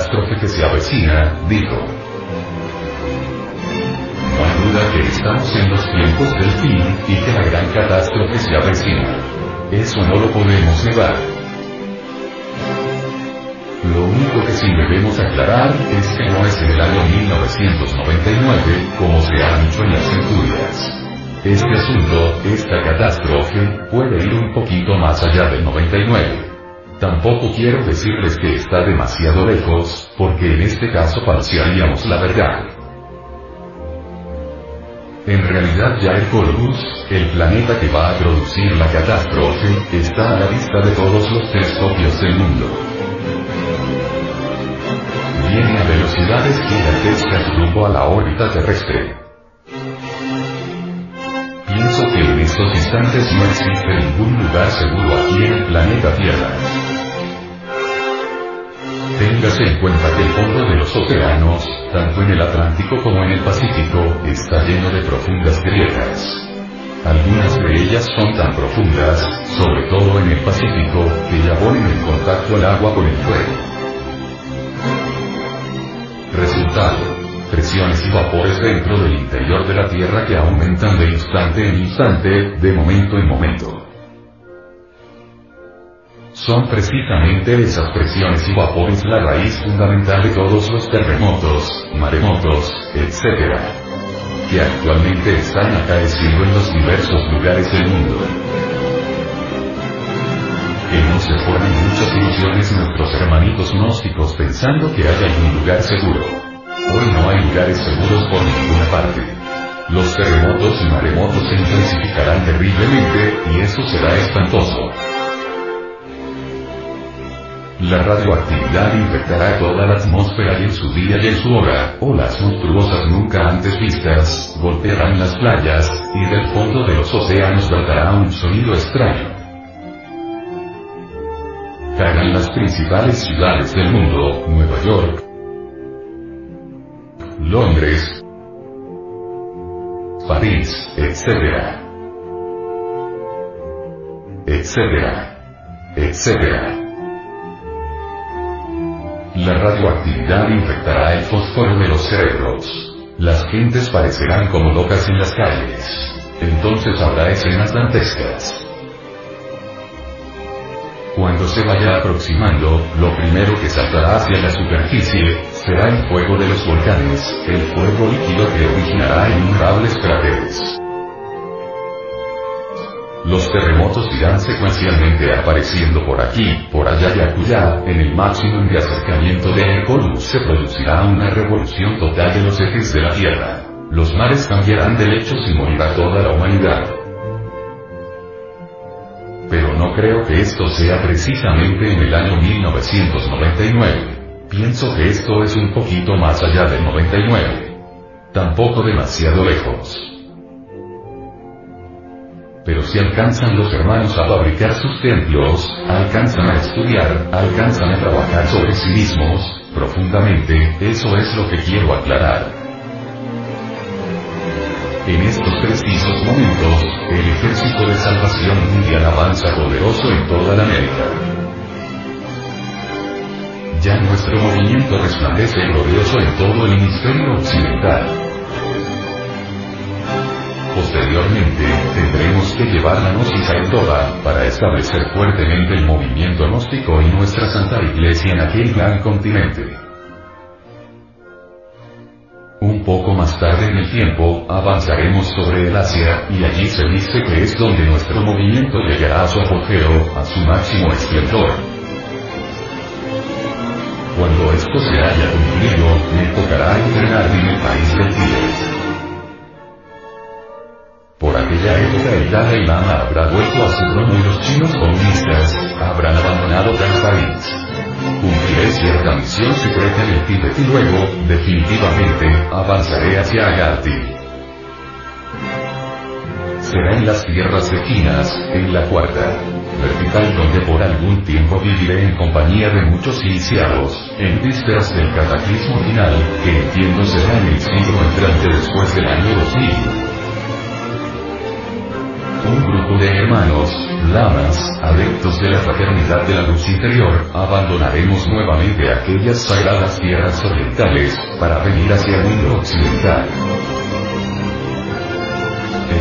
Catástrofe que se avecina, dijo. No hay duda que estamos en los tiempos del fin, y que la gran catástrofe se avecina. Eso no lo podemos negar. Lo único que sí debemos aclarar es que no es en el año 1999, como se ha dicho en las centurias. Este asunto, esta catástrofe, puede ir un poquito más allá del 99. Tampoco quiero decirles que está demasiado lejos, porque en este caso falsearíamos la verdad. En realidad ya el Corvus, el planeta que va a producir la catástrofe, está a la vista de todos los telescopios del mundo. Viene a velocidades gigantescas rumbo a la órbita terrestre. Pienso que en estos instantes no existe ningún lugar seguro aquí en el planeta Tierra. Téngase en cuenta que el fondo de los océanos, tanto en el Atlántico como en el Pacífico, está lleno de profundas grietas. Algunas de ellas son tan profundas, sobre todo en el Pacífico, que ya ponen en contacto el agua con el fuego. Resultado. Presiones y vapores dentro del interior de la Tierra que aumentan de instante en instante, de momento en momento. Son precisamente esas presiones y vapores la raíz fundamental de todos los terremotos, maremotos, etc. que actualmente están acaeciendo en los diversos lugares del mundo. Que no se formen muchas ilusiones nuestros hermanitos gnósticos pensando que hay algún lugar seguro. Hoy no hay lugares seguros por ninguna parte. Los terremotos y maremotos se intensificarán terriblemente, y eso será espantoso. La radioactividad infectará toda la atmósfera y en su día y en su hora, olas monstruosas nunca antes vistas, golpearán las playas, y del fondo de los océanos brotará un sonido extraño. Caerán las principales ciudades del mundo, Nueva York, Londres, París, etc. etcétera, etcétera. La radioactividad infectará el fósforo de los cerebros. Las gentes parecerán como locas en las calles. Entonces habrá escenas dantescas. Cuando se vaya aproximando, lo primero que saltará hacia la superficie, será el fuego de los volcanes, el fuego líquido que originará innumerables cráteres. Los terremotos irán secuencialmente apareciendo por aquí, por allá y acullá, en el máximo de acercamiento de Ecolus se producirá una revolución total de los ejes de la Tierra. Los mares cambiarán de lechos y morirá toda la humanidad. Pero no creo que esto sea precisamente en el año 1999. Pienso que esto es un poquito más allá del 99. Tampoco demasiado lejos. Pero si alcanzan los hermanos a fabricar sus templos, alcanzan a estudiar, alcanzan a trabajar sobre sí mismos, profundamente, eso es lo que quiero aclarar. En estos precisos momentos, el ejército de salvación mundial avanza poderoso en toda la América. Ya nuestro movimiento resplandece glorioso en todo el hemisferio occidental. Posteriormente, tendremos que llevar la gnosis a Eldora, para establecer fuertemente el movimiento gnóstico y nuestra Santa Iglesia en aquel gran continente. Un poco más tarde en el tiempo, avanzaremos sobre el Asia, y allí se dice que es donde nuestro movimiento llegará a su apogeo, a su máximo esplendor. Cuando esto se haya cumplido, me tocará entrenar en el país del Tíbet. Por aquella época el Dalai Lama habrá vuelto a su trono y los chinos comunistas habrán abandonado cada país. Cumpliré cierta misión secreta en el Tíbet y luego, definitivamente, avanzaré hacia Agarthy será en las tierras lejinas, en la cuarta vertical donde por algún tiempo viviré en compañía de muchos iniciados, en vísperas del cataclismo final, que entiendo será en el siglo entrante después del año 2000. Un grupo de hermanos, lamas, adeptos de la fraternidad de la luz interior, abandonaremos nuevamente aquellas sagradas tierras orientales, para venir hacia el mundo occidental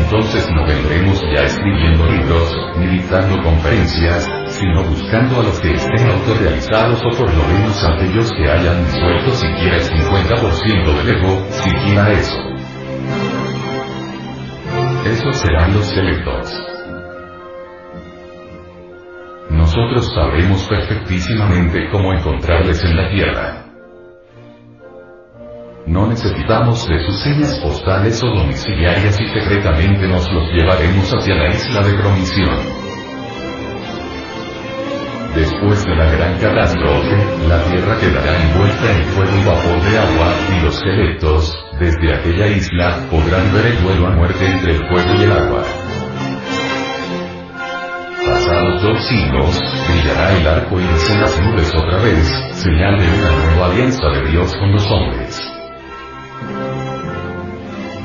entonces no vendremos ya escribiendo libros, ni dictando conferencias, sino buscando a los que estén autorrealizados o por lo menos aquellos que hayan disuelto siquiera el 50% del ego, siquiera eso. Esos serán los selectos. Nosotros sabremos perfectísimamente cómo encontrarles en la tierra. No necesitamos de sus señas postales o domiciliarias y secretamente nos los llevaremos hacia la isla de promisión. Después de la gran catástrofe, la Tierra quedará envuelta en fuego y vapor los esqueletos, desde aquella isla, podrán ver el duelo a muerte entre el fuego y el agua. Pasados dos siglos, brillará el arco iris en las nubes otra vez, señal de una nueva alianza de Dios con los hombres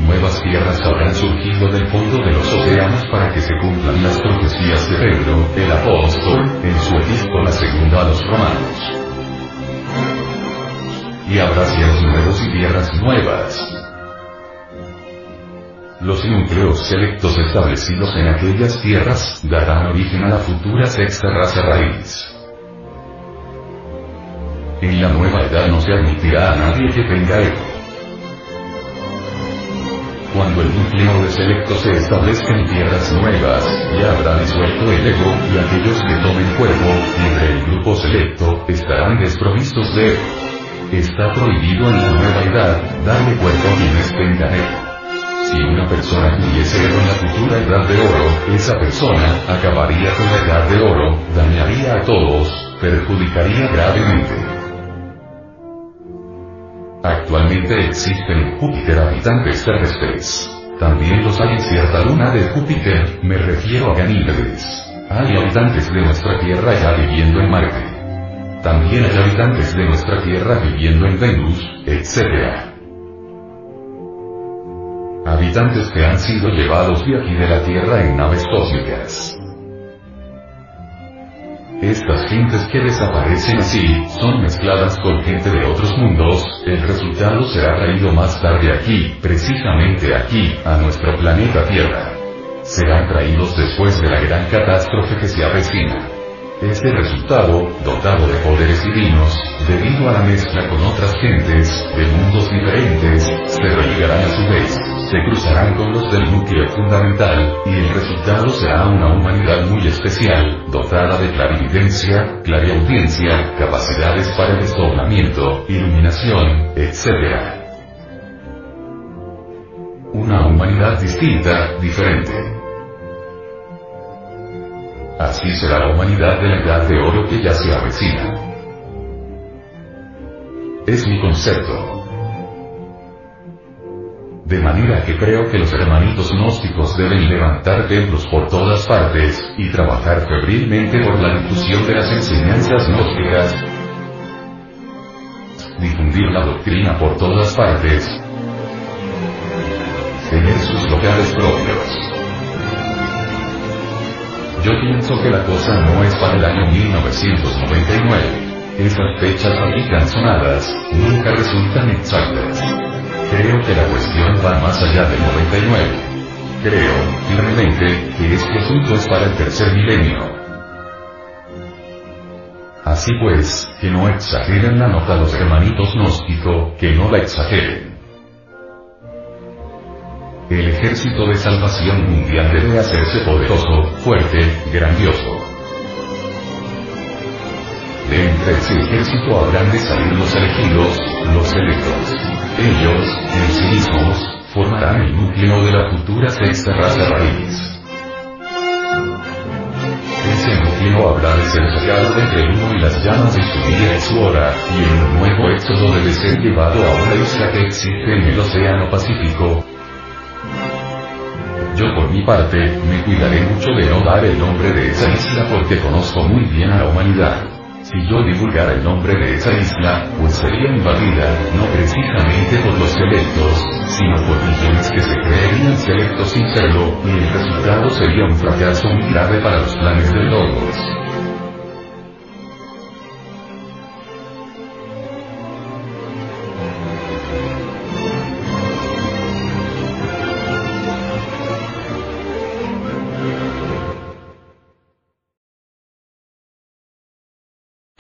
nuevas tierras habrán surgido del fondo de los océanos para que se cumplan las profecías de Pedro, el apóstol, en su epístola segunda a los romanos. Y habrá cielos nuevos y tierras nuevas. Los núcleos selectos establecidos en aquellas tierras darán origen a la futura sexta raza raíz. En la nueva edad no se admitirá a nadie que tenga ego cuando el núcleo de selecto se establezca en tierras nuevas, ya habrá disuelto el ego, y aquellos que tomen cuerpo, entre el grupo selecto, estarán desprovistos de ego. Está prohibido en la nueva edad, darle cuerpo a quienes tengan ego. Si una persona tuviese en la futura edad de oro, esa persona acabaría con la edad de oro, dañaría a todos, perjudicaría gravemente. Actualmente existen en Júpiter habitantes terrestres. También los hay en cierta luna de Júpiter, me refiero a Ganímedes. Hay habitantes de nuestra Tierra ya viviendo en Marte. También hay habitantes de nuestra Tierra viviendo en Venus, etc. Habitantes que han sido llevados de aquí de la Tierra en naves cósmicas. Estas gentes que desaparecen así, son mezcladas con gente de otros mundos, el resultado será traído más tarde aquí, precisamente aquí, a nuestro planeta Tierra. Serán traídos después de la gran catástrofe que se avecina. Este resultado, dotado de poderes divinos, debido a la mezcla con otras gentes, de mundos diferentes, se religarán a su vez, se cruzarán con los del núcleo fundamental, y el resultado será una humanidad muy especial, dotada de clarividencia, clariaudiencia, capacidades para el desdoblamiento, iluminación, etc. Una humanidad distinta, diferente. Así será la humanidad de la edad de oro que ya se avecina. Es mi concepto. De manera que creo que los hermanitos gnósticos deben levantar templos por todas partes, y trabajar febrilmente por la difusión de las enseñanzas gnósticas, difundir la doctrina por todas partes, tener sus locales propios. Yo pienso que la cosa no es para el año 1999. Esas fechas allí canzonadas, nunca resultan exactas. Creo que la cuestión va más allá del 99. Creo, firmemente, que este asunto es para el tercer milenio. Así pues, que no exageren la nota los hermanitos gnóstico, que no la exageren. El ejército de salvación mundial debe hacerse poderoso, fuerte, grandioso. De entre ese ejército habrán de salir los elegidos, los electos. Ellos, en sí mismos, formarán el núcleo de la futura sexta raza raíz. Ese cielo habrá de ser sacado de entre el humo y las llamas de su día y su hora, y en un nuevo éxodo debe ser llevado a una isla que existe en el Océano Pacífico, yo por mi parte, me cuidaré mucho de no dar el nombre de esa isla porque conozco muy bien a la humanidad. Si yo divulgara el nombre de esa isla, pues sería invadida, no precisamente por los selectos, sino por millones que se creerían selectos sin serlo, y el resultado sería un fracaso muy grave para los planes de todos.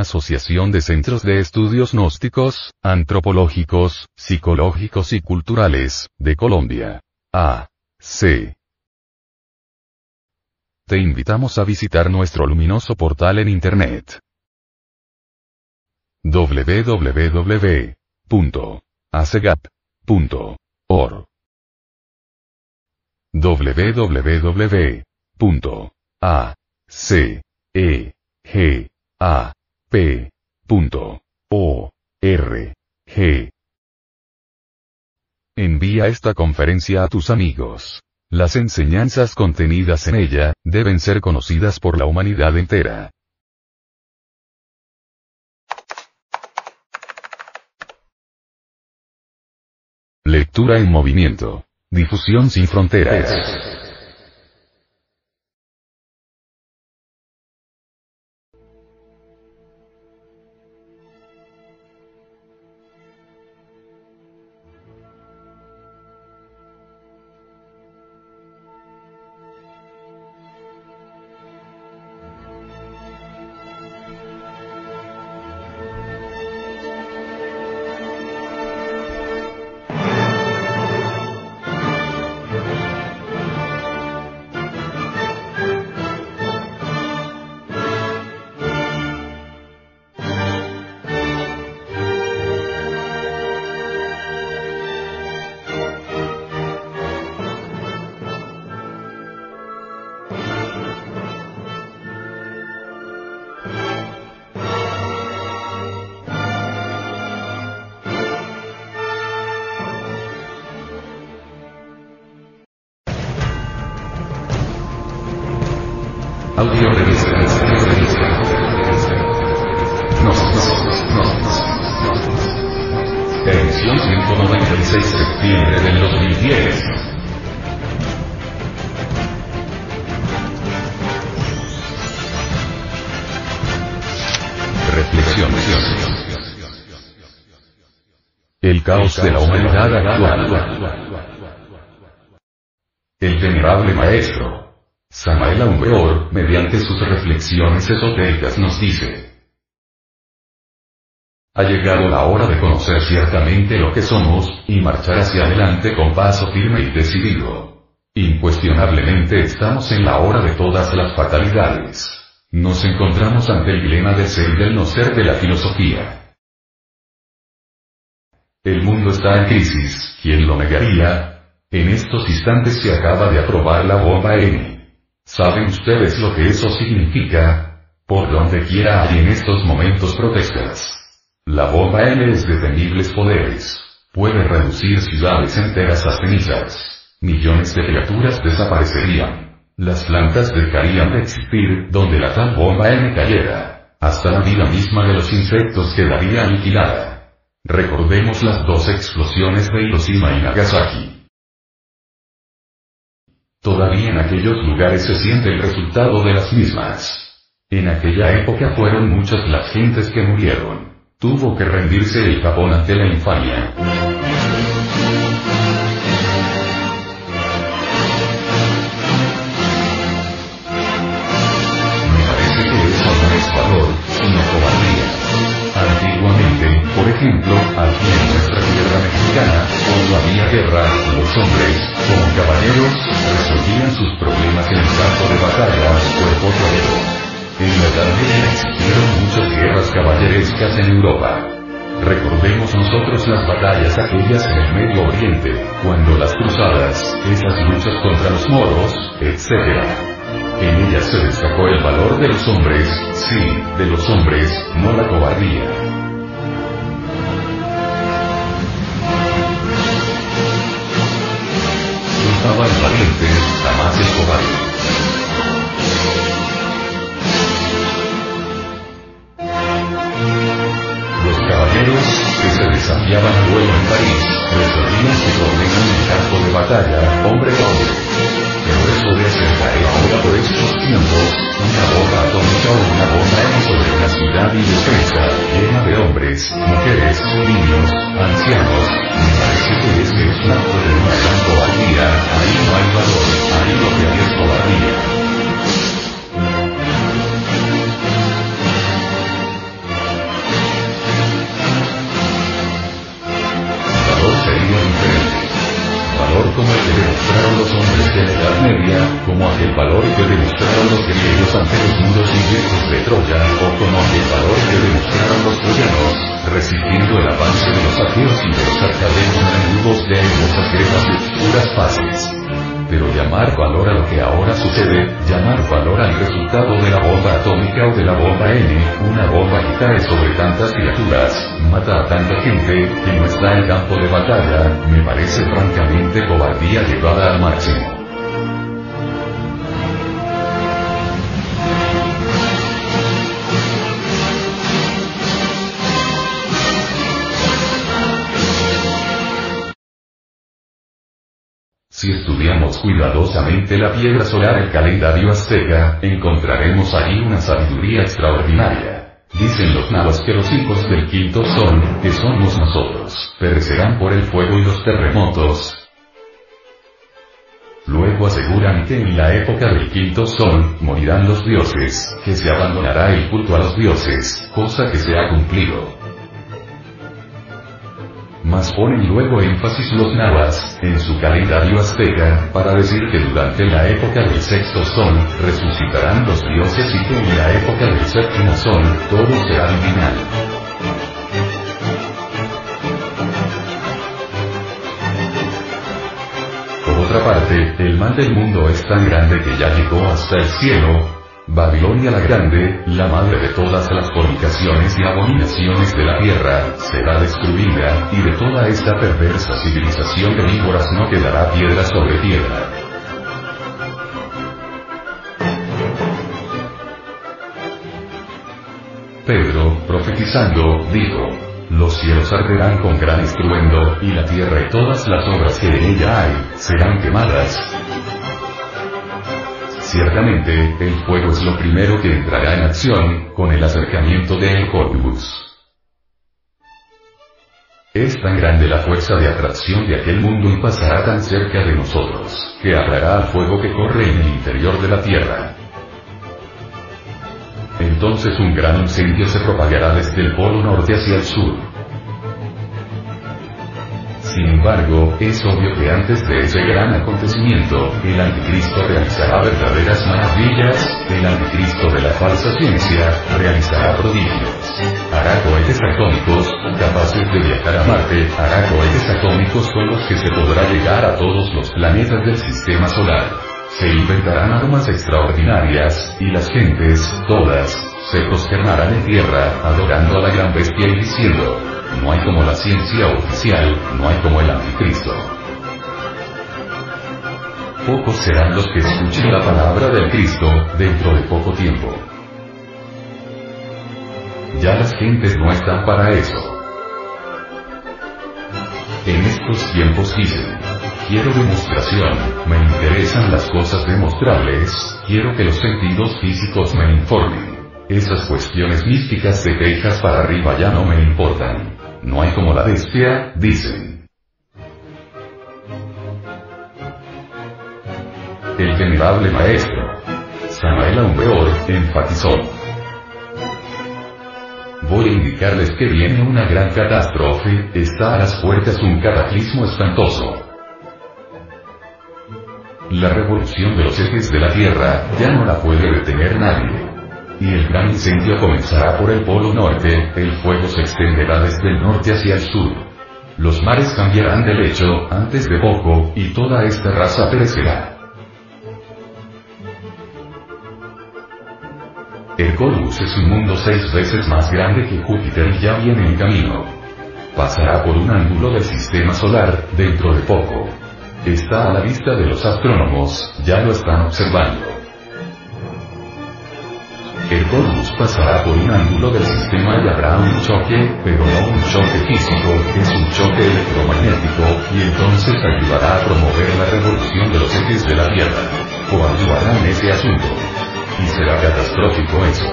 Asociación de Centros de Estudios Gnósticos, Antropológicos, Psicológicos y Culturales, de Colombia. A. C. Te invitamos a visitar nuestro luminoso portal en Internet. www.acegap.org www.acegap P. O. R. G. Envía esta conferencia a tus amigos. Las enseñanzas contenidas en ella, deben ser conocidas por la humanidad entera. Lectura en movimiento. Difusión sin fronteras. El caos de la humanidad actual. El venerable maestro, Samael Aumbeor, mediante sus reflexiones esotéricas nos dice, ha llegado la hora de conocer ciertamente lo que somos, y marchar hacia adelante con paso firme y decidido. Incuestionablemente estamos en la hora de todas las fatalidades. Nos encontramos ante el dilema del ser y del no ser de la filosofía. El mundo está en crisis, ¿quién lo negaría? En estos instantes se acaba de aprobar la bomba N. ¿Saben ustedes lo que eso significa? Por donde quiera hay en estos momentos protestas. La bomba N es de temibles poderes. Puede reducir ciudades enteras a cenizas. Millones de criaturas desaparecerían. Las plantas dejarían de existir donde la tal bomba N cayera. Hasta la vida misma de los insectos quedaría aniquilada. Recordemos las dos explosiones de Hiroshima y Nagasaki. Todavía en aquellos lugares se siente el resultado de las mismas. En aquella época fueron muchas las gentes que murieron. Tuvo que rendirse el Japón ante la infamia. Ejemplo, aquí en nuestra tierra mexicana, cuando había guerra, los hombres, como caballeros, resolvían sus problemas en el campo de batalla, cuerpo a cuerpo. En la Media existieron muchas guerras caballerescas en Europa. Recordemos nosotros las batallas aquellas en el Medio Oriente, cuando las cruzadas, esas luchas contra los moros, etc. En ella se destacó el valor de los hombres, sí, de los hombres, no la cobardía. El valiente, jamás el cobarde. Los desafiaban duelo en París, resolvían que ordenan el campo de batalla, hombre hombre. Pero eso de hacer caer ahora por estos tiempos, una bomba atómica o una bomba en sobre una ciudad indefensa, llena de hombres, mujeres, niños, ancianos, me parece que es que es un acto de una gran cobardía, ahí no hay valor, ahí lo que hay es. Como el que demostraron los hombres de la Edad Media, como aquel valor que demostraron los griegos ante los muros ingleses de Troya, o como aquel valor que demostraron los troyanos, resistiendo el avance de los aqueos y de los arcadeos enemigos de hermosas guerras de oscuras fases pero llamar valor a lo que ahora sucede, llamar valor al resultado de la bomba atómica o de la bomba N, una bomba que cae sobre tantas criaturas, mata a tanta gente, que no está en campo de batalla, me parece francamente cobardía llevada al máximo. Si estudiamos cuidadosamente la piedra solar el calendario azteca, encontraremos allí una sabiduría extraordinaria. Dicen los nahuas que los hijos del quinto sol, que somos nosotros, perecerán por el fuego y los terremotos. Luego aseguran que en la época del quinto sol, morirán los dioses, que se abandonará el culto a los dioses, cosa que se ha cumplido. Mas ponen luego énfasis los nahuas, en su calendario azteca, para decir que durante la época del sexto sol, resucitarán los dioses y que en la época del séptimo sol, todo será divinal. Por otra parte, el mal del mundo es tan grande que ya llegó hasta el cielo, Babilonia la Grande, la madre de todas las fornicaciones y abominaciones de la tierra, será destruida, y de toda esta perversa civilización de víboras no quedará piedra sobre piedra. Pedro, profetizando, dijo, los cielos arderán con gran estruendo, y la tierra y todas las obras que en ella hay, serán quemadas, Ciertamente, el fuego es lo primero que entrará en acción, con el acercamiento de El Es tan grande la fuerza de atracción de aquel mundo y pasará tan cerca de nosotros, que hablará al fuego que corre en el interior de la tierra. Entonces un gran incendio se propagará desde el polo norte hacia el sur sin embargo, es obvio que antes de ese gran acontecimiento, el anticristo realizará verdaderas maravillas, el anticristo de la falsa ciencia, realizará prodigios. Hará cohetes atómicos, capaces de viajar a Marte, hará cohetes atómicos con los que se podrá llegar a todos los planetas del sistema solar. Se inventarán armas extraordinarias, y las gentes, todas, se prosternarán en tierra, adorando a la gran bestia y diciendo, no hay como la ciencia oficial, no hay como el anticristo. Pocos serán los que escuchen la palabra del Cristo, dentro de poco tiempo. Ya las gentes no están para eso. En estos tiempos dicen, quiero demostración, me interesan las cosas demostrables, quiero que los sentidos físicos me informen. Esas cuestiones místicas de quejas para arriba ya no me importan. No hay como la bestia, dicen. El venerable maestro. Samael Aumbeor, enfatizó. Voy a indicarles que viene una gran catástrofe, está a las puertas un cataclismo espantoso. La revolución de los ejes de la Tierra, ya no la puede detener nadie y el gran incendio comenzará por el polo norte, el fuego se extenderá desde el norte hacia el sur. Los mares cambiarán de lecho, antes de poco, y toda esta raza perecerá. Hercolus es un mundo seis veces más grande que Júpiter y ya viene en camino. Pasará por un ángulo del sistema solar, dentro de poco. Está a la vista de los astrónomos, ya lo están observando. Hercolus pasará por un ángulo del sistema y habrá un choque, pero no un choque físico, es un choque electromagnético, y entonces ayudará a promover la revolución de los ejes de la Tierra. O ayudará en ese asunto. Y será catastrófico eso.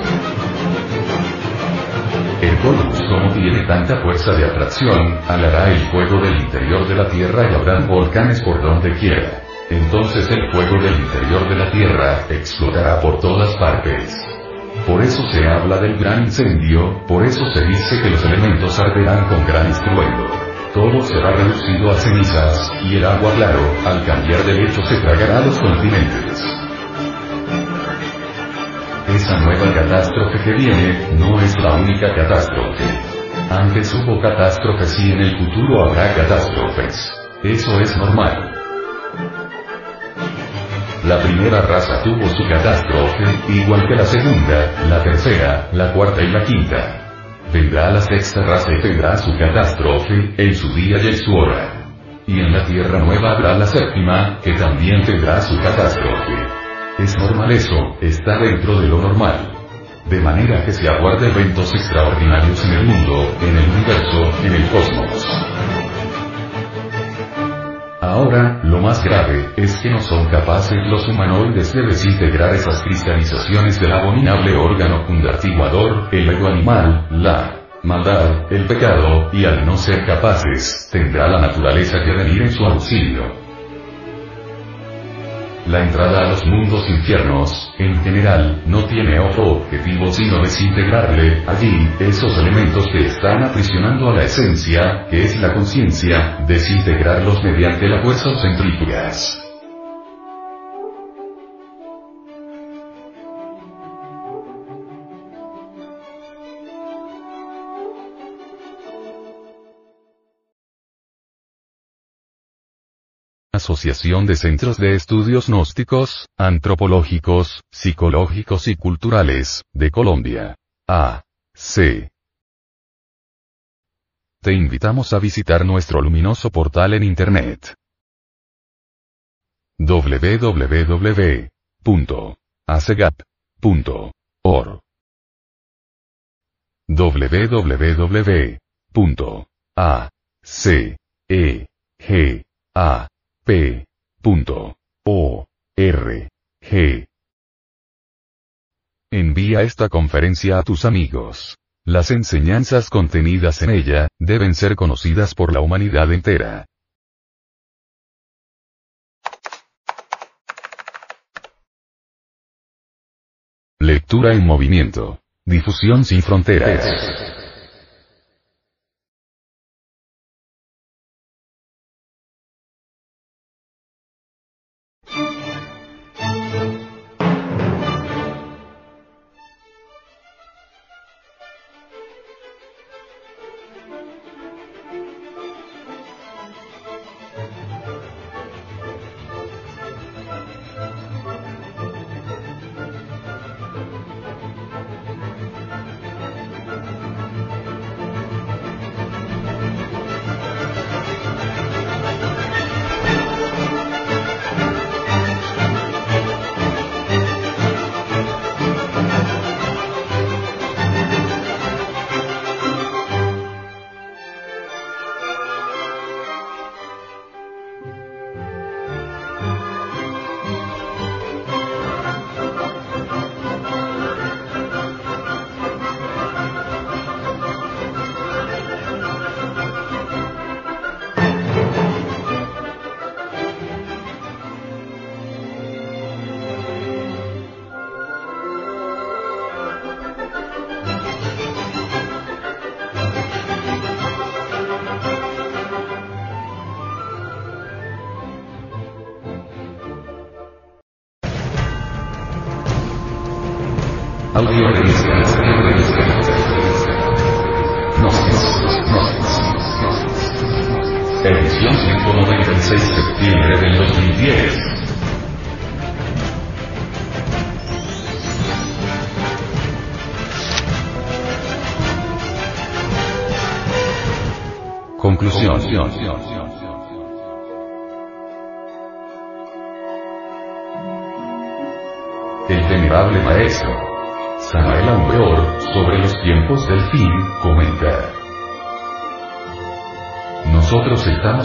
El Corvus como tiene tanta fuerza de atracción, alará el fuego del interior de la Tierra y habrá volcanes por donde quiera. Entonces el fuego del interior de la Tierra explotará por todas partes. Por eso se habla del gran incendio, por eso se dice que los elementos arderán con gran estruendo. Todo será reducido a cenizas, y el agua claro, al cambiar de lecho se tragará los continentes. Esa nueva catástrofe que viene, no es la única catástrofe. Antes hubo catástrofes y en el futuro habrá catástrofes. Eso es normal. La primera raza tuvo su catástrofe, igual que la segunda, la tercera, la cuarta y la quinta. Vendrá la sexta raza y tendrá su catástrofe, en su día y en su hora. Y en la tierra nueva habrá la séptima, que también tendrá su catástrofe. Es normal eso, está dentro de lo normal. De manera que se aguarde eventos extraordinarios en el mundo, en el universo, en el cosmos. Ahora, lo más grave, es que no son capaces los humanoides de desintegrar esas cristalizaciones del abominable órgano fundartiguador, el ego animal, la maldad, el pecado, y al no ser capaces, tendrá la naturaleza que venir en su auxilio. La entrada a los mundos infiernos, en general, no tiene otro objetivo sino desintegrarle, allí, esos elementos que están aprisionando a la esencia, que es la conciencia, desintegrarlos mediante las fuerzas centrífugas. Asociación de Centros de Estudios Gnósticos, Antropológicos, Psicológicos y Culturales, de Colombia. A. C. Te invitamos a visitar nuestro luminoso portal en Internet. www.acegap.org www.acegap P. O. R. G. Envía esta conferencia a tus amigos. Las enseñanzas contenidas en ella, deben ser conocidas por la humanidad entera. Lectura en movimiento. Difusión sin fronteras.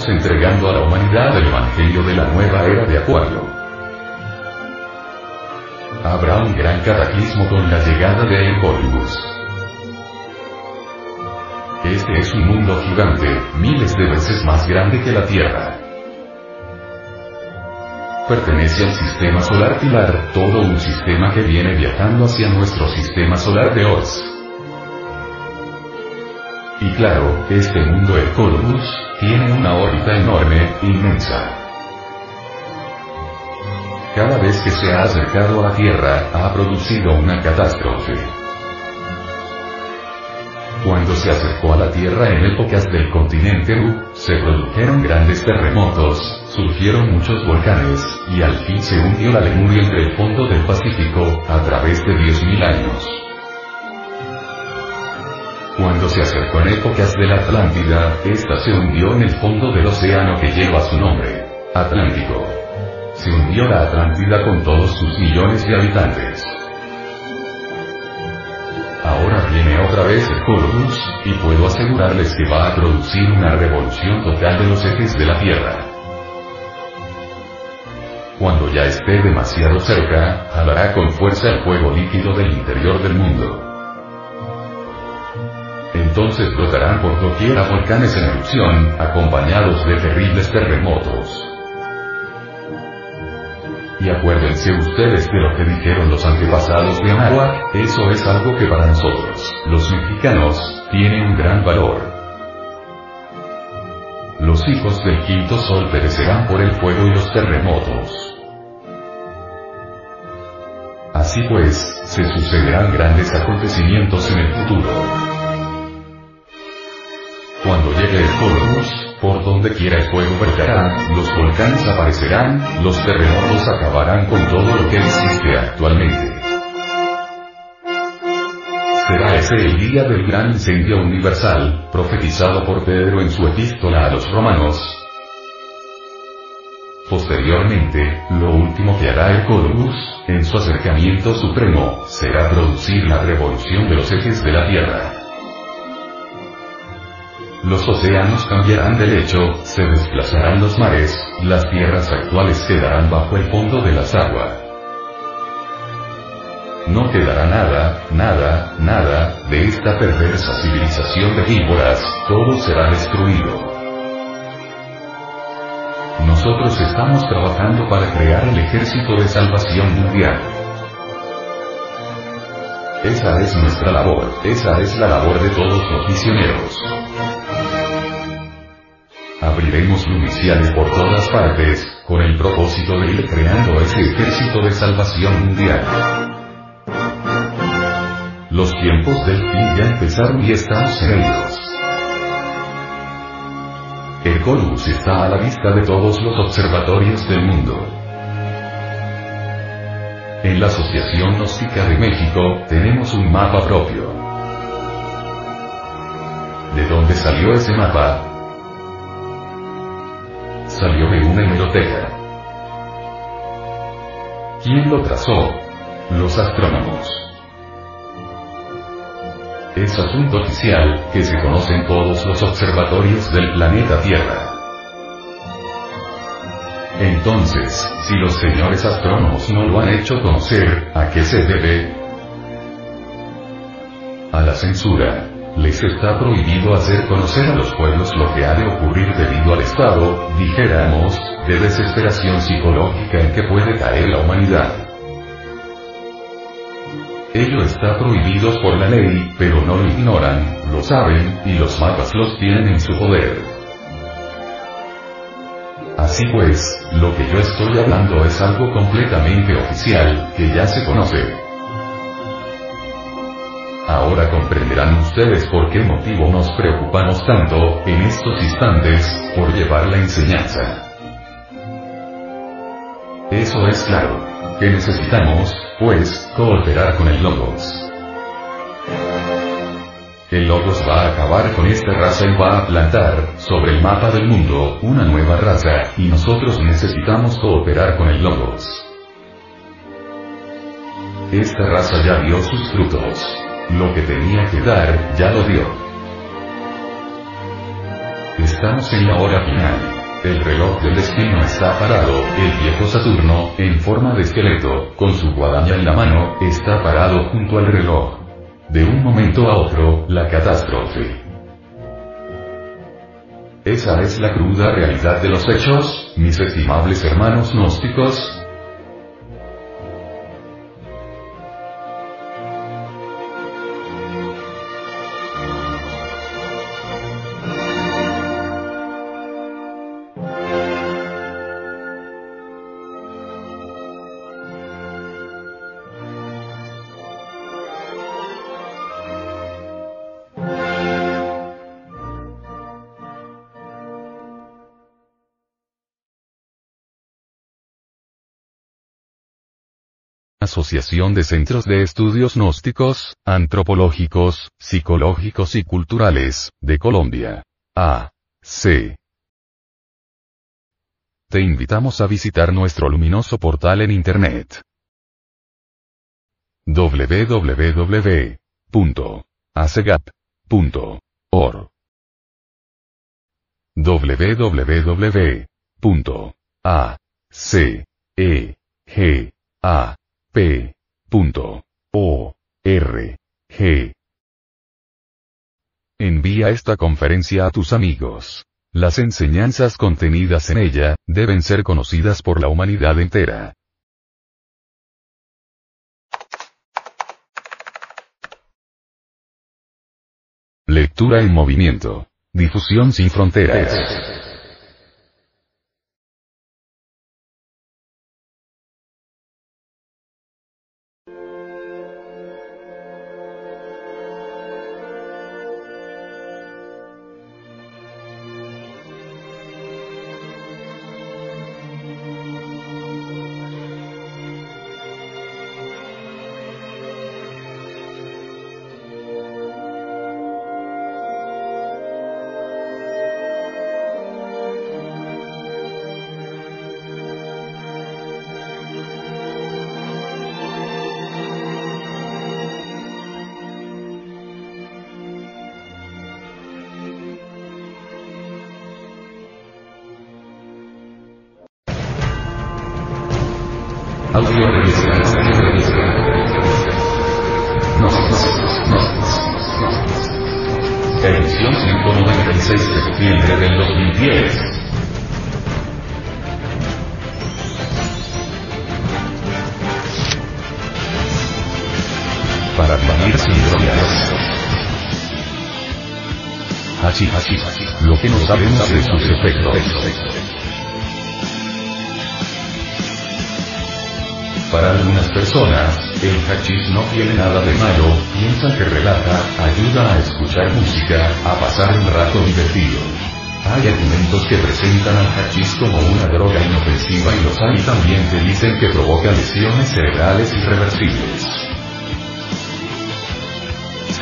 Entregando a la humanidad el Evangelio de la nueva era de Acuario. Habrá un gran cataclismo con la llegada de Encolimus. Este es un mundo gigante, miles de veces más grande que la Tierra. Pertenece al sistema solar Pilar, todo un sistema que viene viajando hacia nuestro sistema solar de Oz. Y claro, este mundo el tiene una órbita enorme, inmensa. Cada vez que se ha acercado a la Tierra, ha producido una catástrofe. Cuando se acercó a la Tierra en épocas del continente U, se produjeron grandes terremotos, surgieron muchos volcanes, y al fin se hundió la Lemuria entre el fondo del Pacífico, a través de 10.000 años. Se acercó en épocas de la Atlántida, esta se hundió en el fondo del océano que lleva su nombre, Atlántico. Se hundió la Atlántida con todos sus millones de habitantes. Ahora viene otra vez el Corvus, y puedo asegurarles que va a producir una revolución total de los ejes de la Tierra. Cuando ya esté demasiado cerca, jalará con fuerza el fuego líquido del interior del mundo. Entonces brotarán por doquiera volcanes en erupción, acompañados de terribles terremotos. Y acuérdense ustedes de lo que dijeron los antepasados de Anáhuac, eso es algo que para nosotros, los mexicanos, tiene un gran valor. Los hijos del quinto sol perecerán por el fuego y los terremotos. Así pues, se sucederán grandes acontecimientos en el futuro. Cuando llegue el Corvus, por donde quiera el fuego verterá, los volcanes aparecerán, los terremotos acabarán con todo lo que existe actualmente. Será ese el día del gran incendio universal, profetizado por Pedro en su epístola a los romanos. Posteriormente, lo último que hará el Corvus, en su acercamiento supremo, será producir la revolución de los ejes de la Tierra. Los océanos cambiarán de lecho, se desplazarán los mares, las tierras actuales quedarán bajo el fondo de las aguas. No quedará nada, nada, nada, de esta perversa civilización de víboras, todo será destruido. Nosotros estamos trabajando para crear el ejército de salvación mundial. Esa es nuestra labor, esa es la labor de todos los misioneros. Abriremos luniciales por todas partes, con el propósito de ir creando ese ejército de salvación mundial. Los tiempos del fin ya empezaron y estamos en ellos. El Colus está a la vista de todos los observatorios del mundo. En la Asociación Gnóstica de México, tenemos un mapa propio. ¿De dónde salió ese mapa? Salió de una hemeroteca. ¿Quién lo trazó? Los astrónomos. Es asunto oficial, que se conocen todos los observatorios del planeta Tierra. Entonces, si los señores astrónomos no lo han hecho conocer, ¿a qué se debe? A la censura. Les está prohibido hacer conocer a los pueblos lo que ha de ocurrir debido al estado, dijéramos, de desesperación psicológica en que puede caer la humanidad. Ello está prohibido por la ley, pero no lo ignoran, lo saben, y los mapas los tienen en su poder. Así pues, lo que yo estoy hablando es algo completamente oficial, que ya se conoce. Ahora comprenderán ustedes por qué motivo nos preocupamos tanto, en estos instantes, por llevar la enseñanza. Eso es claro. Que necesitamos, pues, cooperar con el Logos. El Logos va a acabar con esta raza y va a plantar, sobre el mapa del mundo, una nueva raza, y nosotros necesitamos cooperar con el Logos. Esta raza ya dio sus frutos. Lo que tenía que dar, ya lo dio. Estamos en la hora final. El reloj del destino está parado, el viejo Saturno, en forma de esqueleto, con su guadaña en la mano, está parado junto al reloj. De un momento a otro, la catástrofe. Esa es la cruda realidad de los hechos, mis estimables hermanos gnósticos, Asociación de Centros de Estudios Gnósticos, Antropológicos, Psicológicos y Culturales, de Colombia. A. C. Te invitamos a visitar nuestro luminoso portal en Internet. www.acegap.org www.acegap P. O. R. G. Envía esta conferencia a tus amigos. Las enseñanzas contenidas en ella, deben ser conocidas por la humanidad entera. Lectura en movimiento. Difusión sin fronteras. Para vivir sin drogas. Así, así, lo que no sabemos de sus efectos. Para algunas personas, el hachís no tiene nada de malo, piensan que relaja, ayuda a escuchar música, a pasar un rato divertido. Hay argumentos que presentan al hachís como una droga inofensiva y los hay también que dicen que provoca lesiones cerebrales irreversibles.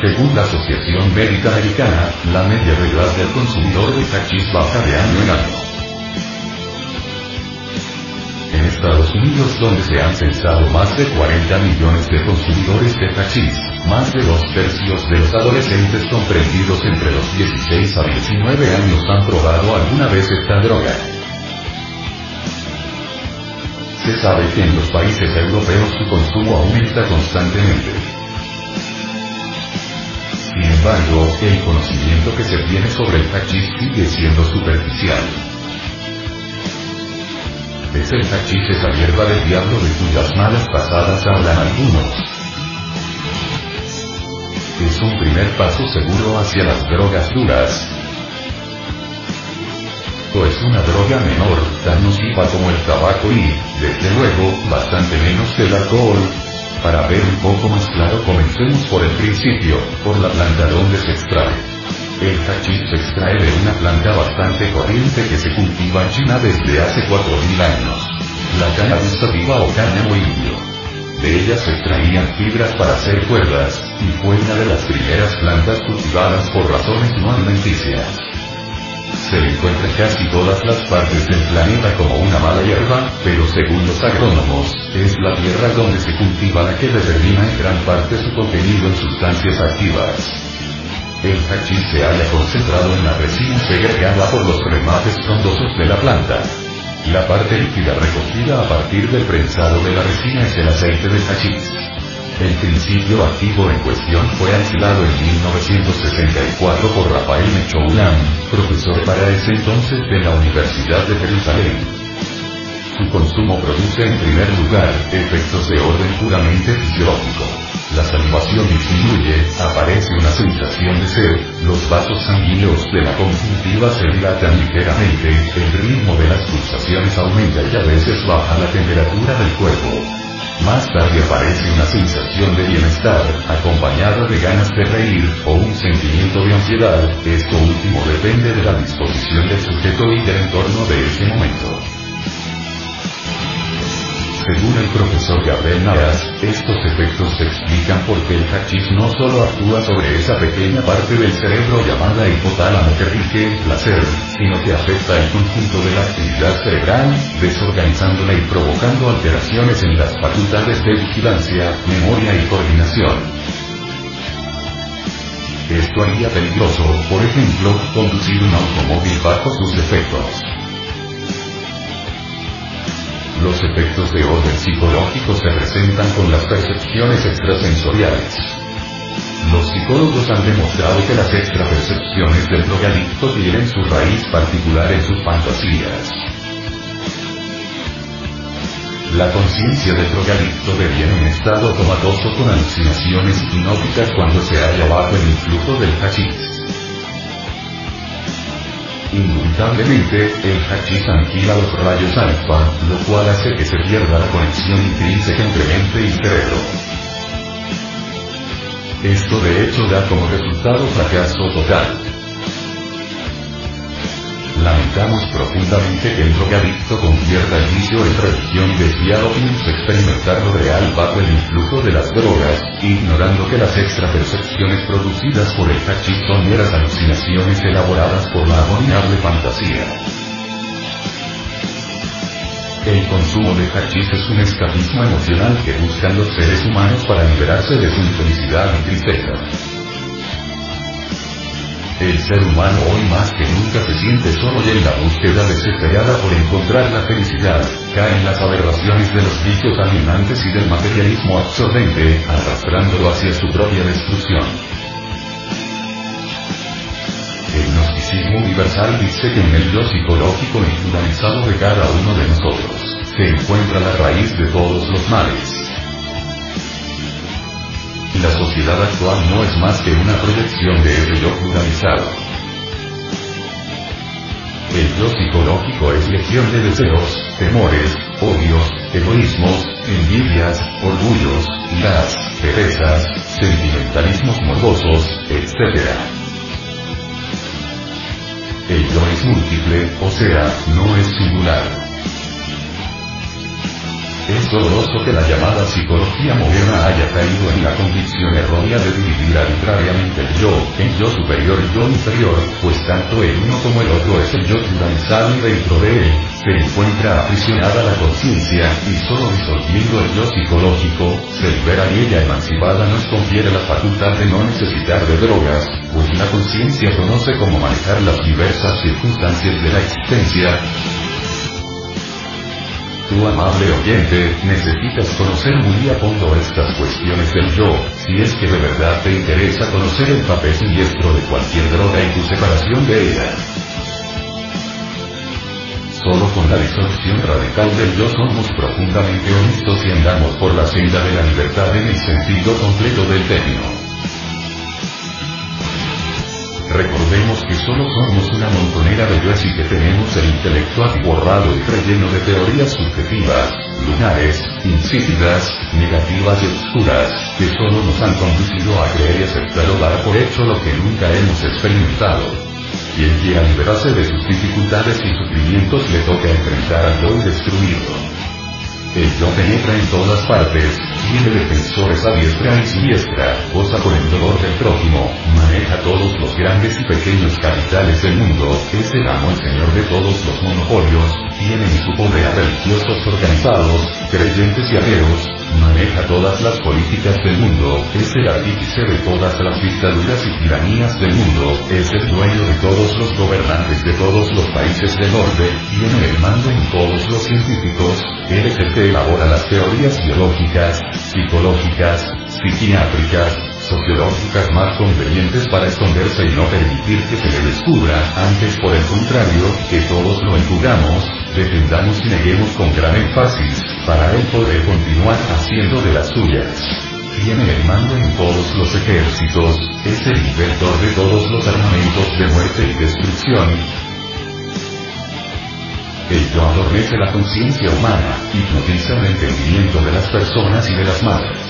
Según la Asociación Médica Americana, la media de edad del consumidor de hachís baja de año en año. Estados Unidos donde se han censado más de 40 millones de consumidores de hachís, más de dos tercios de los adolescentes comprendidos entre los 16 a 19 años han probado alguna vez esta droga. Se sabe que en los países europeos su consumo aumenta constantemente. Sin embargo, el conocimiento que se tiene sobre el hachís sigue siendo superficial. Es el hachís esa hierba del diablo de cuyas malas pasadas hablan algunos. Es un primer paso seguro hacia las drogas duras. O es una droga menor, tan nociva como el tabaco y, desde luego, bastante menos que el alcohol. Para ver un poco más claro comencemos por el principio, por la planta donde se extrae. El hachís se extrae de una planta bastante corriente que se cultiva en China desde hace 4.000 años. La cannabis sativa o cáñamo indio. De ella se extraían fibras para hacer cuerdas, y fue una de las primeras plantas cultivadas por razones no alimenticias. Se encuentra casi todas las partes del planeta como una mala hierba, pero según los agrónomos, es la tierra donde se cultiva la que determina en gran parte su contenido en sustancias activas. El hachís se halla concentrado en la resina segregada por los remates frondosos de la planta. La parte líquida recogida a partir del prensado de la resina es el aceite de hachís. El principio activo en cuestión fue aislado en 1964 por Rafael Mechoulam, profesor para ese entonces de la Universidad de Jerusalén. Su consumo produce en primer lugar efectos de orden puramente fisiológico. La salivación disminuye, aparece una sensación de sed, los vasos sanguíneos de la conjuntiva se dilatan ligeramente, el ritmo de las pulsaciones aumenta y a veces baja la temperatura del cuerpo. Más tarde aparece una sensación de bienestar, acompañada de ganas de reír, o un sentimiento de ansiedad, esto último depende de la disposición del sujeto y del entorno de ese momento. Según el profesor Gabriel Navas, estos efectos se explican porque el hachís no solo actúa sobre esa pequeña parte del cerebro llamada hipotálamo que rige el placer, sino que afecta el conjunto de la actividad cerebral, desorganizándola y provocando alteraciones en las facultades de vigilancia, memoria y coordinación. Esto haría peligroso, por ejemplo, conducir un automóvil bajo sus efectos. Los efectos de orden psicológico se presentan con las percepciones extrasensoriales. Los psicólogos han demostrado que las extrapercepciones del drogadicto tienen su raíz particular en sus fantasías. La conciencia del drogadicto deviene un estado comatoso con alucinaciones hipnóticas cuando se halla bajo el influjo del hachís. Indudablemente, el hachís aniquila los rayos alfa, lo cual hace que se pierda la conexión intrínseca entre mente y cerebro. Esto de hecho da como resultado fracaso total. Lamentamos profundamente que el drogadicto convierta el vicio en religión desviado piensa experimentar lo real bajo el influjo de las drogas, ignorando que las extrapercepciones producidas por el hachís son meras alucinaciones elaboradas por la abominable fantasía. El consumo de hachís es un escapismo emocional que buscan los seres humanos para liberarse de su infelicidad y tristeza. El ser humano hoy más que nunca se siente solo y en la búsqueda desesperada por encontrar la felicidad, cae en las aberraciones de los vicios alienantes y del materialismo absorbente, arrastrándolo hacia su propia destrucción. El gnosticismo universal dice que en el yo psicológico naturalizado de cada uno de nosotros, se encuentra la raíz de todos los males. La sociedad actual no es más que una proyección de ese yo. El yo psicológico es legión de deseos, temores, odios, egoísmos, envidias, orgullos, iras, perezas, sentimentalismos morbosos, etc. El yo es múltiple, o sea, no es singular. Es doloroso que la llamada psicología moderna haya caído en la convicción errónea de dividir arbitrariamente el yo, en yo superior y yo inferior, pues tanto el uno como el otro es el yo pluralizado y dentro de él, se encuentra aprisionada la conciencia, y solo disolviendo el yo psicológico, se libera y ella emancipada nos confiere la facultad de no necesitar de drogas, pues la conciencia conoce cómo manejar las diversas circunstancias de la existencia, tu amable oyente, necesitas conocer muy a fondo estas cuestiones del yo, si es que de verdad te interesa conocer el papel siniestro de cualquier droga y tu separación de ella. Solo con la disolución radical del yo somos profundamente honestos y andamos por la senda de la libertad en el sentido completo del término. Recordemos que solo somos una montonera de yoes y que tenemos el intelecto borrado y relleno de teorías subjetivas, lunares, insípidas, negativas y oscuras, que solo nos han conducido a creer y aceptar o dar por hecho lo que nunca hemos experimentado. Quien quiera liberarse de sus dificultades y sufrimientos le toca enfrentar al yo y destruirlo. El yo penetra en todas partes, tiene defensores a diestra y siniestra, goza con el dolor del prójimo, maneja todos los grandes y pequeños capitales del mundo, es el amo y señor de todos los monopolios, tiene en su poder religiosos organizados, creyentes y ateos, maneja todas las políticas del mundo, es el artífice de todas las dictaduras y tiranías del mundo, es el dueño de todos los gobernantes de todos los países del orbe, tiene el mando en todos los científicos, él el que elabora las teorías biológicas, psicológicas, psiquiátricas, sociológicas más convenientes para esconderse y no permitir que se le descubra, antes por el contrario, que todos lo encubamos, defendamos y neguemos con gran énfasis, para él poder continuar haciendo de las suyas. Tiene el mando en todos los ejércitos, es el inventor de todos los armamentos de muerte y destrucción, Ello adormece la conciencia humana, hipnotiza el entendimiento de las personas y de las madres.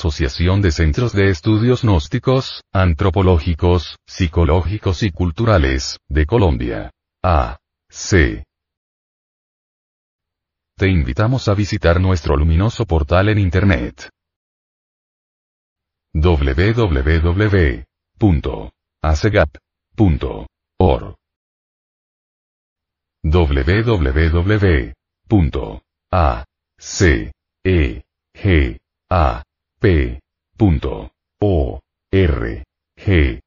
Asociación de Centros de Estudios Gnósticos, Antropológicos, Psicológicos y Culturales, de Colombia. A. C. Te invitamos a visitar nuestro luminoso portal en Internet. www.acegap.org www.acegap P. O. R. G.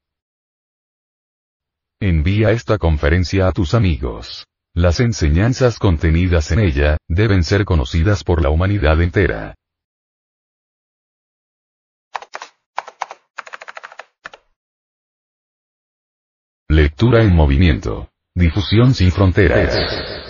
Envía esta conferencia a tus amigos. Las enseñanzas contenidas en ella, deben ser conocidas por la humanidad entera. Lectura en movimiento. Difusión sin fronteras.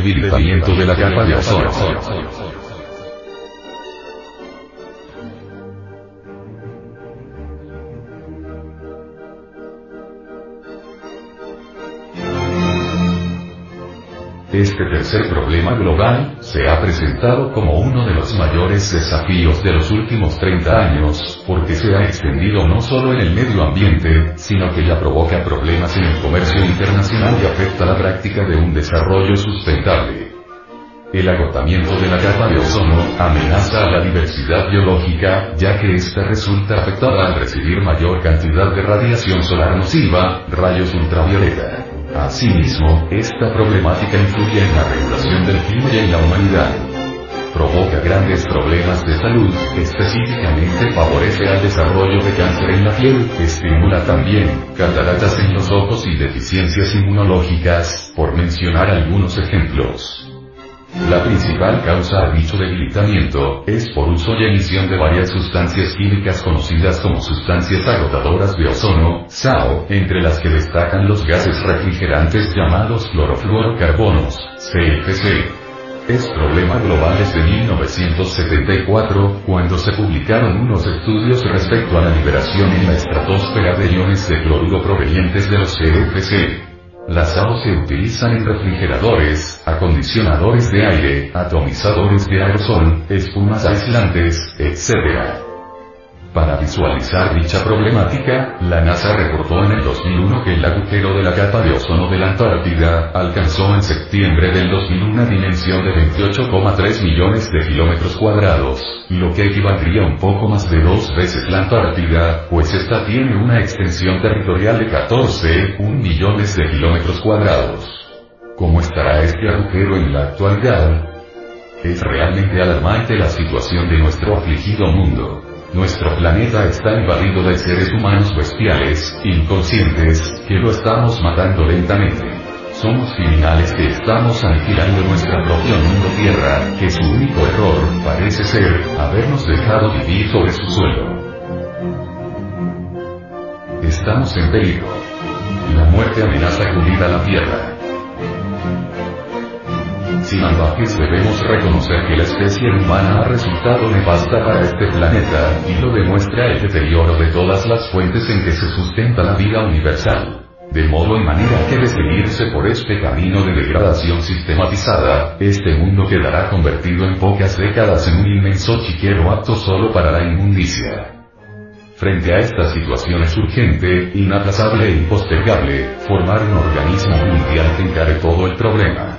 Debilitamiento de la capa de ozono. Este tercer problema global, se ha presentado como uno de los mayores desafíos de los últimos 30 años, porque se ha extendido no solo en el medio ambiente, sino que ya provoca problemas en el comercio internacional y afecta la práctica de un desarrollo sustentable. El agotamiento de la capa de ozono amenaza a la diversidad biológica, ya que ésta resulta afectada al recibir mayor cantidad de radiación solar nociva, rayos ultravioleta. Asimismo, esta problemática influye en la regulación del clima y en la humanidad. Provoca grandes problemas de salud, específicamente favorece al desarrollo de cáncer en la piel, estimula también cataratas en los ojos y deficiencias inmunológicas, por mencionar algunos ejemplos. La principal causa a dicho debilitamiento es por uso y emisión de varias sustancias químicas conocidas como sustancias agotadoras de ozono, SAO, entre las que destacan los gases refrigerantes llamados clorofluorocarbonos, CFC. Es problema global desde 1974, cuando se publicaron unos estudios respecto a la liberación en la estratosfera de iones de cloruro provenientes de los CFC. Las AO se utilizan en refrigeradores, acondicionadores de aire, atomizadores de aerosol, espumas aislantes, etc. Para visualizar dicha problemática, la NASA reportó en el 2001 que el agujero de la capa de ozono de la Antártida alcanzó en septiembre del 2001 una dimensión de 28,3 millones de kilómetros cuadrados, lo que equivaldría un poco más de dos veces la Antártida, pues esta tiene una extensión territorial de 14,1 millones de kilómetros cuadrados. ¿Cómo estará este agujero en la actualidad? Es realmente alarmante la situación de nuestro afligido mundo. Nuestro planeta está invadido de seres humanos bestiales, inconscientes, que lo estamos matando lentamente. Somos criminales que estamos aniquilando nuestra propia mundo tierra, que su único error, parece ser, habernos dejado vivir sobre su suelo. Estamos en peligro. La muerte amenaza cubrir a la tierra. Sin ambajes debemos reconocer que la especie humana ha resultado nefasta para este planeta, y lo demuestra el deterioro de todas las fuentes en que se sustenta la vida universal. De modo y manera que de seguirse por este camino de degradación sistematizada, este mundo quedará convertido en pocas décadas en un inmenso chiquero apto solo para la inmundicia. Frente a esta situación es urgente, inaplazable e impostergable, formar un organismo mundial que encare todo el problema.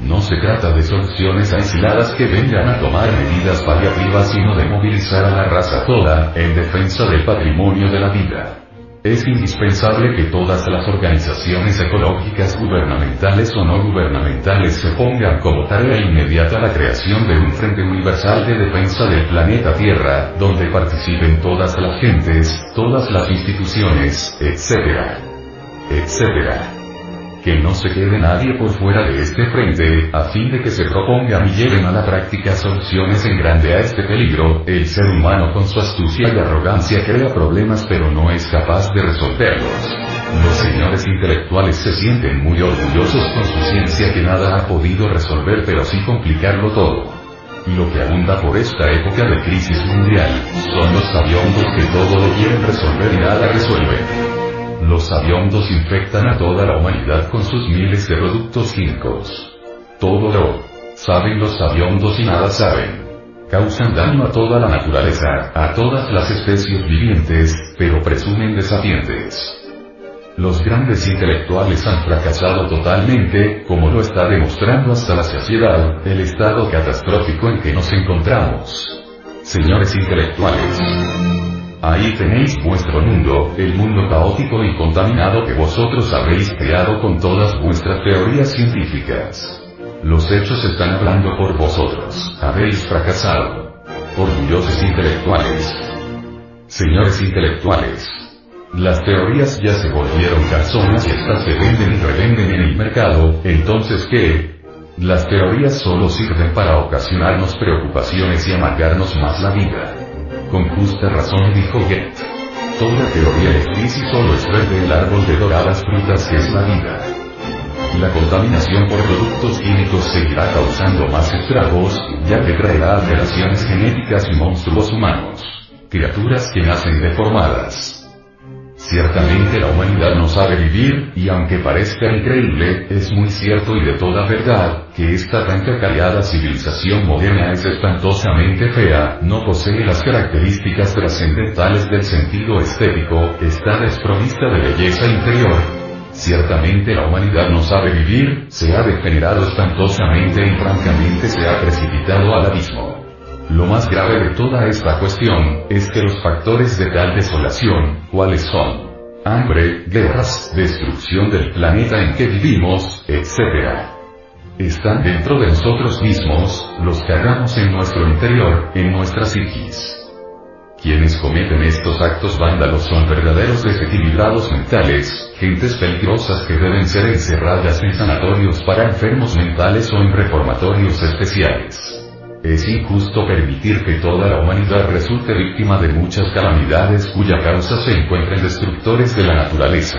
No se trata de soluciones aisladas que vengan a tomar medidas paliativas sino de movilizar a la raza toda, en defensa del patrimonio de la vida. Es indispensable que todas las organizaciones ecológicas gubernamentales o no gubernamentales se pongan como tarea inmediata la creación de un Frente Universal de Defensa del planeta Tierra, donde participen todas las gentes, todas las instituciones, etc. etc que no se quede nadie por fuera de este frente, a fin de que se propongan y lleven a la práctica soluciones en grande a este peligro, el ser humano con su astucia y arrogancia crea problemas pero no es capaz de resolverlos. Los señores intelectuales se sienten muy orgullosos con su ciencia que nada ha podido resolver pero sí complicarlo todo. Lo que abunda por esta época de crisis mundial, son los sabiondos que todo lo quieren resolver y nada resuelven. Los aviondos infectan a toda la humanidad con sus miles de productos químicos. Todo lo saben los aviondos y nada saben. Causan daño a toda la naturaleza, a todas las especies vivientes, pero presumen de sapientes. Los grandes intelectuales han fracasado totalmente, como lo está demostrando hasta la saciedad, el estado catastrófico en que nos encontramos. Señores intelectuales, Ahí tenéis vuestro mundo, el mundo caótico y contaminado que vosotros habéis creado con todas vuestras teorías científicas. Los hechos están hablando por vosotros. Habéis fracasado. Orgullosos intelectuales. Señores intelectuales. Las teorías ya se volvieron calzonas y estas se venden y revenden en el mercado, entonces ¿qué? Las teorías solo sirven para ocasionarnos preocupaciones y amargarnos más la vida. Con justa razón dijo Goethe. Toda teoría es gris solo es verde el árbol de doradas frutas que es la vida. La contaminación por productos químicos seguirá causando más estragos, ya que traerá alteraciones genéticas y monstruos humanos. Criaturas que nacen deformadas. Ciertamente la humanidad no sabe vivir, y aunque parezca increíble, es muy cierto y de toda verdad, que esta tan cacareada civilización moderna es espantosamente fea, no posee las características trascendentales del sentido estético, está desprovista de belleza interior. Ciertamente la humanidad no sabe vivir, se ha degenerado espantosamente y francamente se ha precipitado al abismo. Lo más grave de toda esta cuestión, es que los factores de tal desolación, ¿cuáles son? Hambre, guerras, destrucción del planeta en que vivimos, etc. Están dentro de nosotros mismos, los que hagamos en nuestro interior, en nuestra psiquis. Quienes cometen estos actos vándalos son verdaderos desequilibrados mentales, gentes peligrosas que deben ser encerradas en sanatorios para enfermos mentales o en reformatorios especiales. Es injusto permitir que toda la humanidad resulte víctima de muchas calamidades cuya causa se encuentra en destructores de la naturaleza.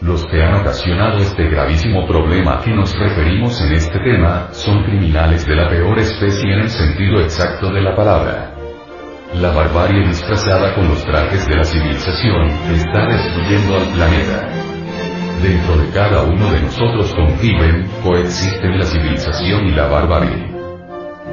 Los que han ocasionado este gravísimo problema a que nos referimos en este tema, son criminales de la peor especie en el sentido exacto de la palabra. La barbarie disfrazada con los trajes de la civilización, está destruyendo al planeta. Dentro de cada uno de nosotros conviven, coexisten la civilización y la barbarie.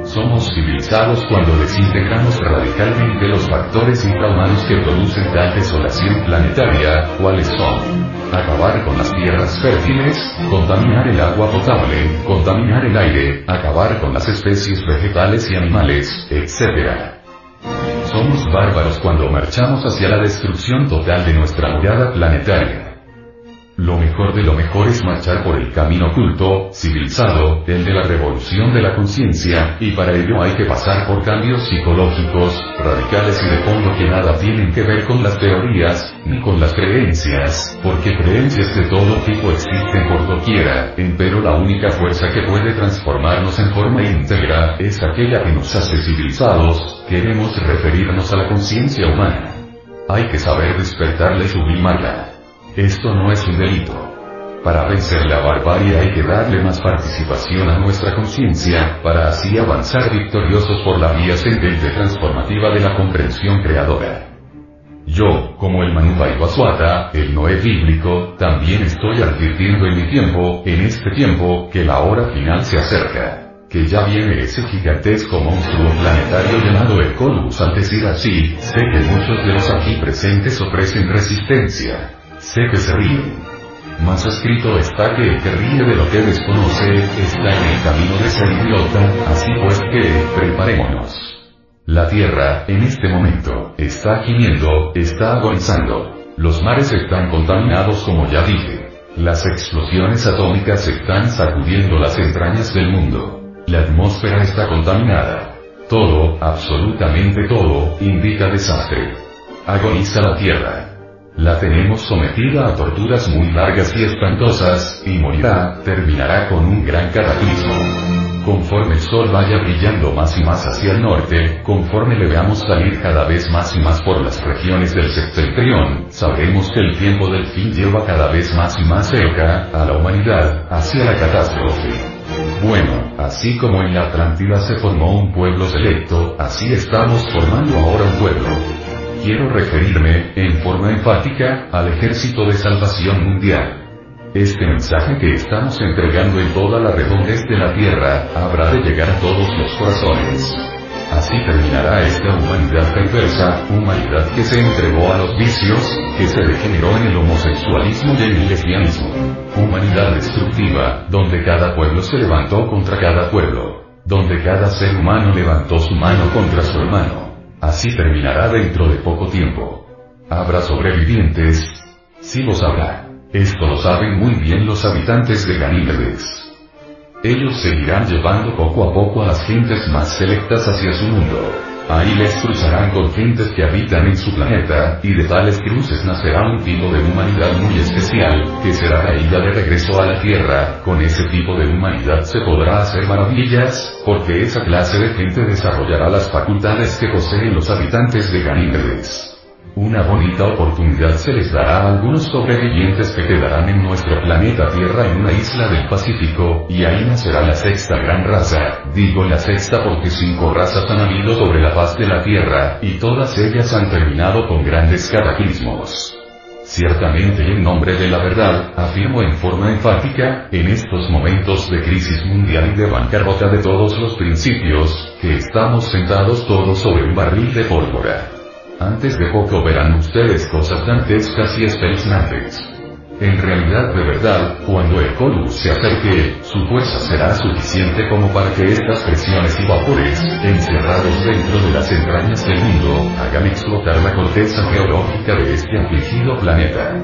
Somos civilizados cuando desintegramos radicalmente los factores infrahumanos que producen tal desolación planetaria, cuáles son. Acabar con las tierras fértiles, contaminar el agua potable, contaminar el aire, acabar con las especies vegetales y animales, etc. Somos bárbaros cuando marchamos hacia la destrucción total de nuestra morada planetaria. Lo mejor de lo mejor es marchar por el camino oculto, civilizado, el de la revolución de la conciencia, y para ello hay que pasar por cambios psicológicos, radicales y de fondo que nada tienen que ver con las teorías, ni con las creencias, porque creencias de todo tipo existen por doquiera, pero la única fuerza que puede transformarnos en forma íntegra, es aquella que nos hace civilizados, queremos referirnos a la conciencia humana. Hay que saber despertarle y sublimarla. Esto no es un delito. Para vencer la barbarie hay que darle más participación a nuestra conciencia, para así avanzar victoriosos por la vía ascendente transformativa de la comprensión creadora. Yo, como el Manu Baswata, el Noé bíblico, también estoy advirtiendo en mi tiempo, en este tiempo, que la hora final se acerca. Que ya viene ese gigantesco monstruo planetario llamado el Colus al decir así, sé que muchos de los aquí presentes ofrecen resistencia. Sé que se ríen. Más escrito está que el que ríe de lo que desconoce, está en el camino de ser idiota, así pues que, preparémonos. La Tierra, en este momento, está gimiendo, está agonizando. Los mares están contaminados como ya dije. Las explosiones atómicas están sacudiendo las entrañas del mundo. La atmósfera está contaminada. Todo, absolutamente todo, indica desastre. Agoniza la Tierra. La tenemos sometida a torturas muy largas y espantosas, y morirá, terminará con un gran cataclismo. Conforme el sol vaya brillando más y más hacia el norte, conforme le veamos salir cada vez más y más por las regiones del septentrión, sabremos que el tiempo del fin lleva cada vez más y más cerca, a la humanidad, hacia la catástrofe. Bueno, así como en la Atlántida se formó un pueblo selecto, así estamos formando ahora un pueblo quiero referirme, en forma enfática, al ejército de salvación mundial. Este mensaje que estamos entregando en toda la redondez de la Tierra, habrá de llegar a todos los corazones. Así terminará esta humanidad perversa, humanidad que se entregó a los vicios, que se degeneró en el homosexualismo y el lesbianismo. Humanidad destructiva, donde cada pueblo se levantó contra cada pueblo. Donde cada ser humano levantó su mano contra su hermano Así terminará dentro de poco tiempo. ¿Habrá sobrevivientes? Sí los habrá. Esto lo saben muy bien los habitantes de Ganímedes. Ellos seguirán llevando poco a poco a las gentes más selectas hacia su mundo. Ahí les cruzarán con gentes que habitan en su planeta, y de tales cruces nacerá un tipo de humanidad muy especial, que será traída de regreso a la Tierra, con ese tipo de humanidad se podrá hacer maravillas, porque esa clase de gente desarrollará las facultades que poseen los habitantes de Ganímedes. Una bonita oportunidad se les dará a algunos sobrevivientes que quedarán en nuestro planeta Tierra en una isla del Pacífico, y ahí nacerá la sexta gran raza, digo la sexta porque cinco razas han habido sobre la faz de la Tierra, y todas ellas han terminado con grandes cataclismos. Ciertamente en nombre de la verdad, afirmo en forma enfática, en estos momentos de crisis mundial y de bancarrota de todos los principios, que estamos sentados todos sobre un barril de pólvora. Antes de poco verán ustedes cosas dantescas y espeluznantes. En realidad de verdad, cuando el Colus se acerque, su fuerza será suficiente como para que estas presiones y vapores, encerrados dentro de las entrañas del mundo, hagan explotar la corteza geológica de este afligido planeta.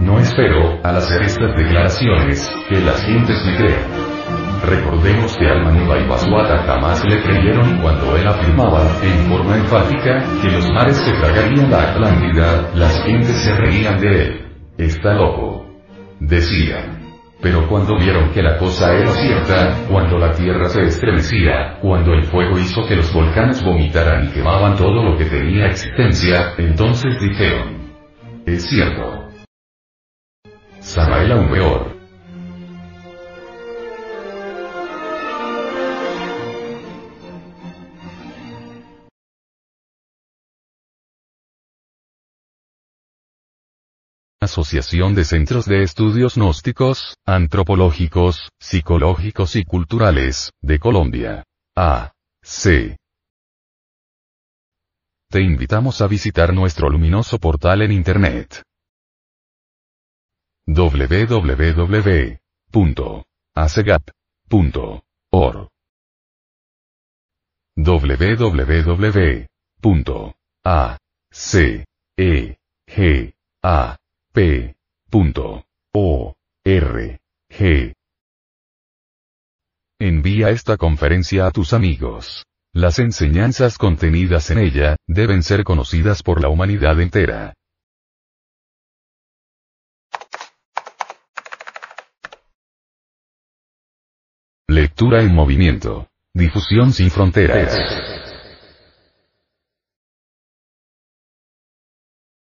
No espero, al hacer estas declaraciones, que las gentes me crean. Recordemos que al y Basuata jamás le creyeron cuando él afirmaba, en forma enfática, que los mares se tragarían la Atlántida, las gentes se reían de él. Está loco. Decían. Pero cuando vieron que la cosa era cierta, cuando la tierra se estremecía, cuando el fuego hizo que los volcanes vomitaran y quemaban todo lo que tenía existencia, entonces dijeron. Es cierto. Samael aún peor. Asociación de Centros de Estudios Gnósticos, Antropológicos, Psicológicos y Culturales, de Colombia. A. C. Te invitamos a visitar nuestro luminoso portal en Internet. www.acegap.org www.acegap P. O. R. G. Envía esta conferencia a tus amigos. Las enseñanzas contenidas en ella, deben ser conocidas por la humanidad entera. Lectura en movimiento. Difusión sin fronteras.